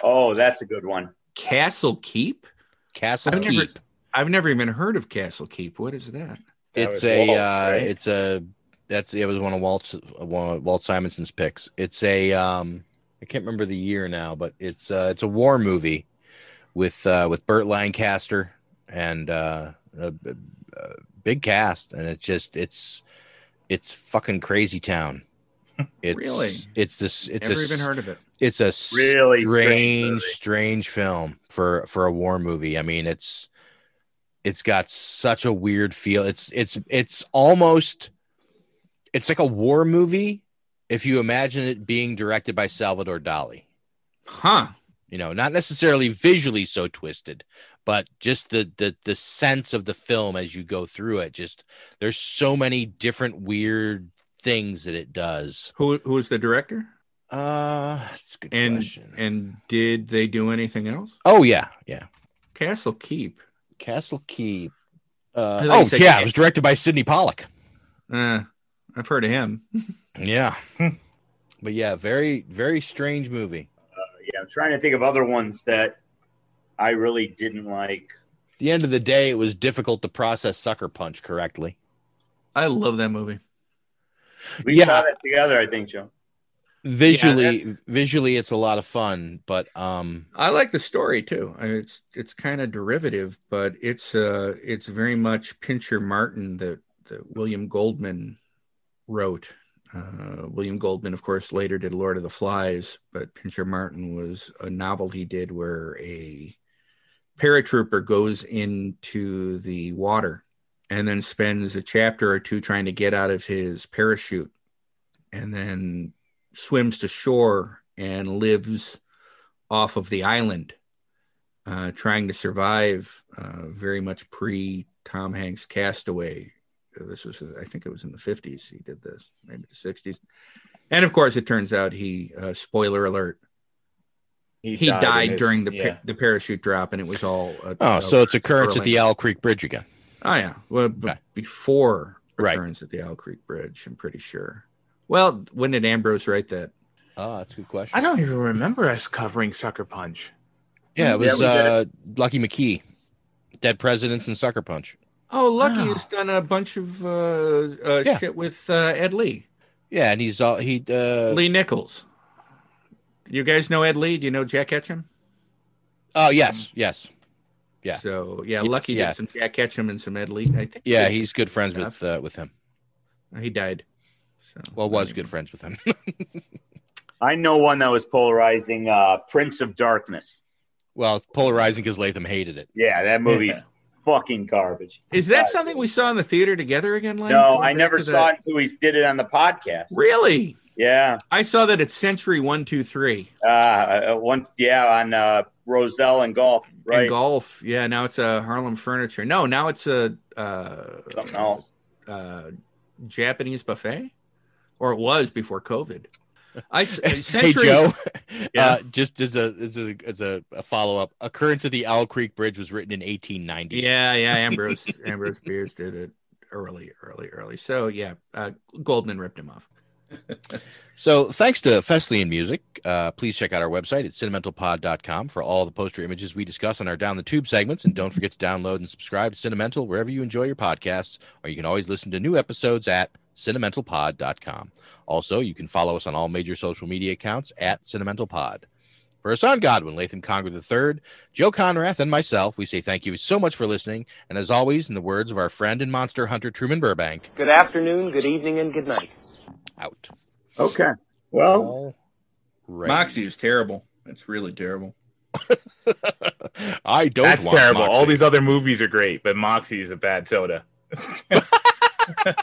Oh, that's a good one. Castle Keep? Castle I've Keep. never, I've never even heard of Castle Keep. What is that? It's a Waltz, uh, right? it's a that's it was one of Walt's one of Walt Simonson's picks. It's a um I can't remember the year now, but it's uh it's a war movie with uh with Burt Lancaster and uh a, a- a big cast and it's just it's it's fucking crazy town. (laughs) It's Really? it's this it's Never a even heard of it. it's a Really strange strange strange film for for a war movie i mean it's it's got such a weird feel it's it's it's almost it's like a war movie if you imagine it being directed by salvador dali Huh. you know not necessarily visually so twisted but just the the the sense of the film as you go through it just there's so many different weird things that it does Who who is the director? uh that's a good And question and did they do anything else? oh yeah yeah Castle Keep. Castle Keep. I Uh, oh yeah, Ca- it was directed by Sydney Pollack. Uh, I've heard of him. (laughs) Yeah, but yeah, very very strange movie. Yeah, I'm trying to think of other ones that I really didn't like. At the end of the day, it was difficult to process Sucker Punch correctly. I love that movie. We Yeah. saw that together, I think, Joe. Visually, that's- visually, it's a lot of fun, but um, I like the story too. I- It's it's kind of derivative, but it's uh it's very much Pincher Martin that that William Goldman wrote. Uh, William Goldman, of course, later did Lord of the Flies, but Pincher Martin was a novel he did where a paratrooper goes into the water and then spends a chapter or two trying to get out of his parachute and then swims to shore and lives off of the island uh, trying to survive uh, very much pre Tom Hanks castaway. This was, I think it was in the 50s he did this, maybe the 60s. And of course, it turns out he, uh, spoiler alert, he, died died, his- during the, yeah. pa- the parachute drop, and it was all. A, oh, a so it's occurrence at the Owl Creek Bridge again. Oh yeah, well, b- Okay. before Right. occurrence at the Owl Creek Bridge, I'm pretty sure. Well, when did Ambrose write that? Ah, that's a good question. I don't even remember us covering Sucker Punch. Yeah, it was we uh, Lucky McKee, Dead Presidents, and Sucker Punch. Oh, Lucky Wow. has done a bunch of uh, uh, Yeah. shit with uh, Ed Lee, Yeah, and he's all he. Uh, Lee Nichols. You guys know Ed Lee? Do you know Jack Ketchum? oh yes, yes, Yeah. So yeah, Yes, Lucky yeah. did some Jack Ketchum and some Ed Lee. I think. yeah. He's good friends some with uh, with him. He died. So Well, was good friends with him. (laughs) I know one that was polarizing. Uh, Prince of Darkness. well, polarizing because Latham hated it. Yeah, that movie's fucking garbage. Is that something we saw in the theater together again? Len? No, I never saw that- it until we did it on the podcast. Really? Yeah. I saw that at Century One Two Three. Uh, uh, one, yeah, on uh, Roselle and Golf, right? And golf. Yeah, now it's a Harlem Furniture. No, now it's a uh, Something else. uh, Japanese buffet, or it was before COVID. I s- (laughs) hey Joe, (laughs) Yeah. uh, just as a as a as a, a follow up, occurrence of the Owl Creek Bridge was written in 1890. Yeah, yeah. Ambrose Ambrose Bierce did it early, early, early. So yeah, uh, Goldman ripped him off. (laughs) So thanks to Feslian Music. Uh, please check out our website at sentimentalpod.com for all the poster images we discuss on our Down the Tube segments. And don't forget to download and subscribe to Sentimental wherever you enjoy your podcasts, or you can always listen to new episodes at sentimentalpod.com. Also, you can follow us on all major social media accounts at sentimentalpod. For Hassan Godwin, Latham Conger III, Joe Konrath, and myself, we say thank you so much for listening. And as always, in the words of our friend and monster hunter Truman Burbank, Good afternoon, good evening, and good night. out. Okay. Well, All right. Moxie is terrible. It's really terrible. (laughs) I don't. That's want terrible. All these other movies are great, but Moxie is a bad soda. (laughs) (laughs)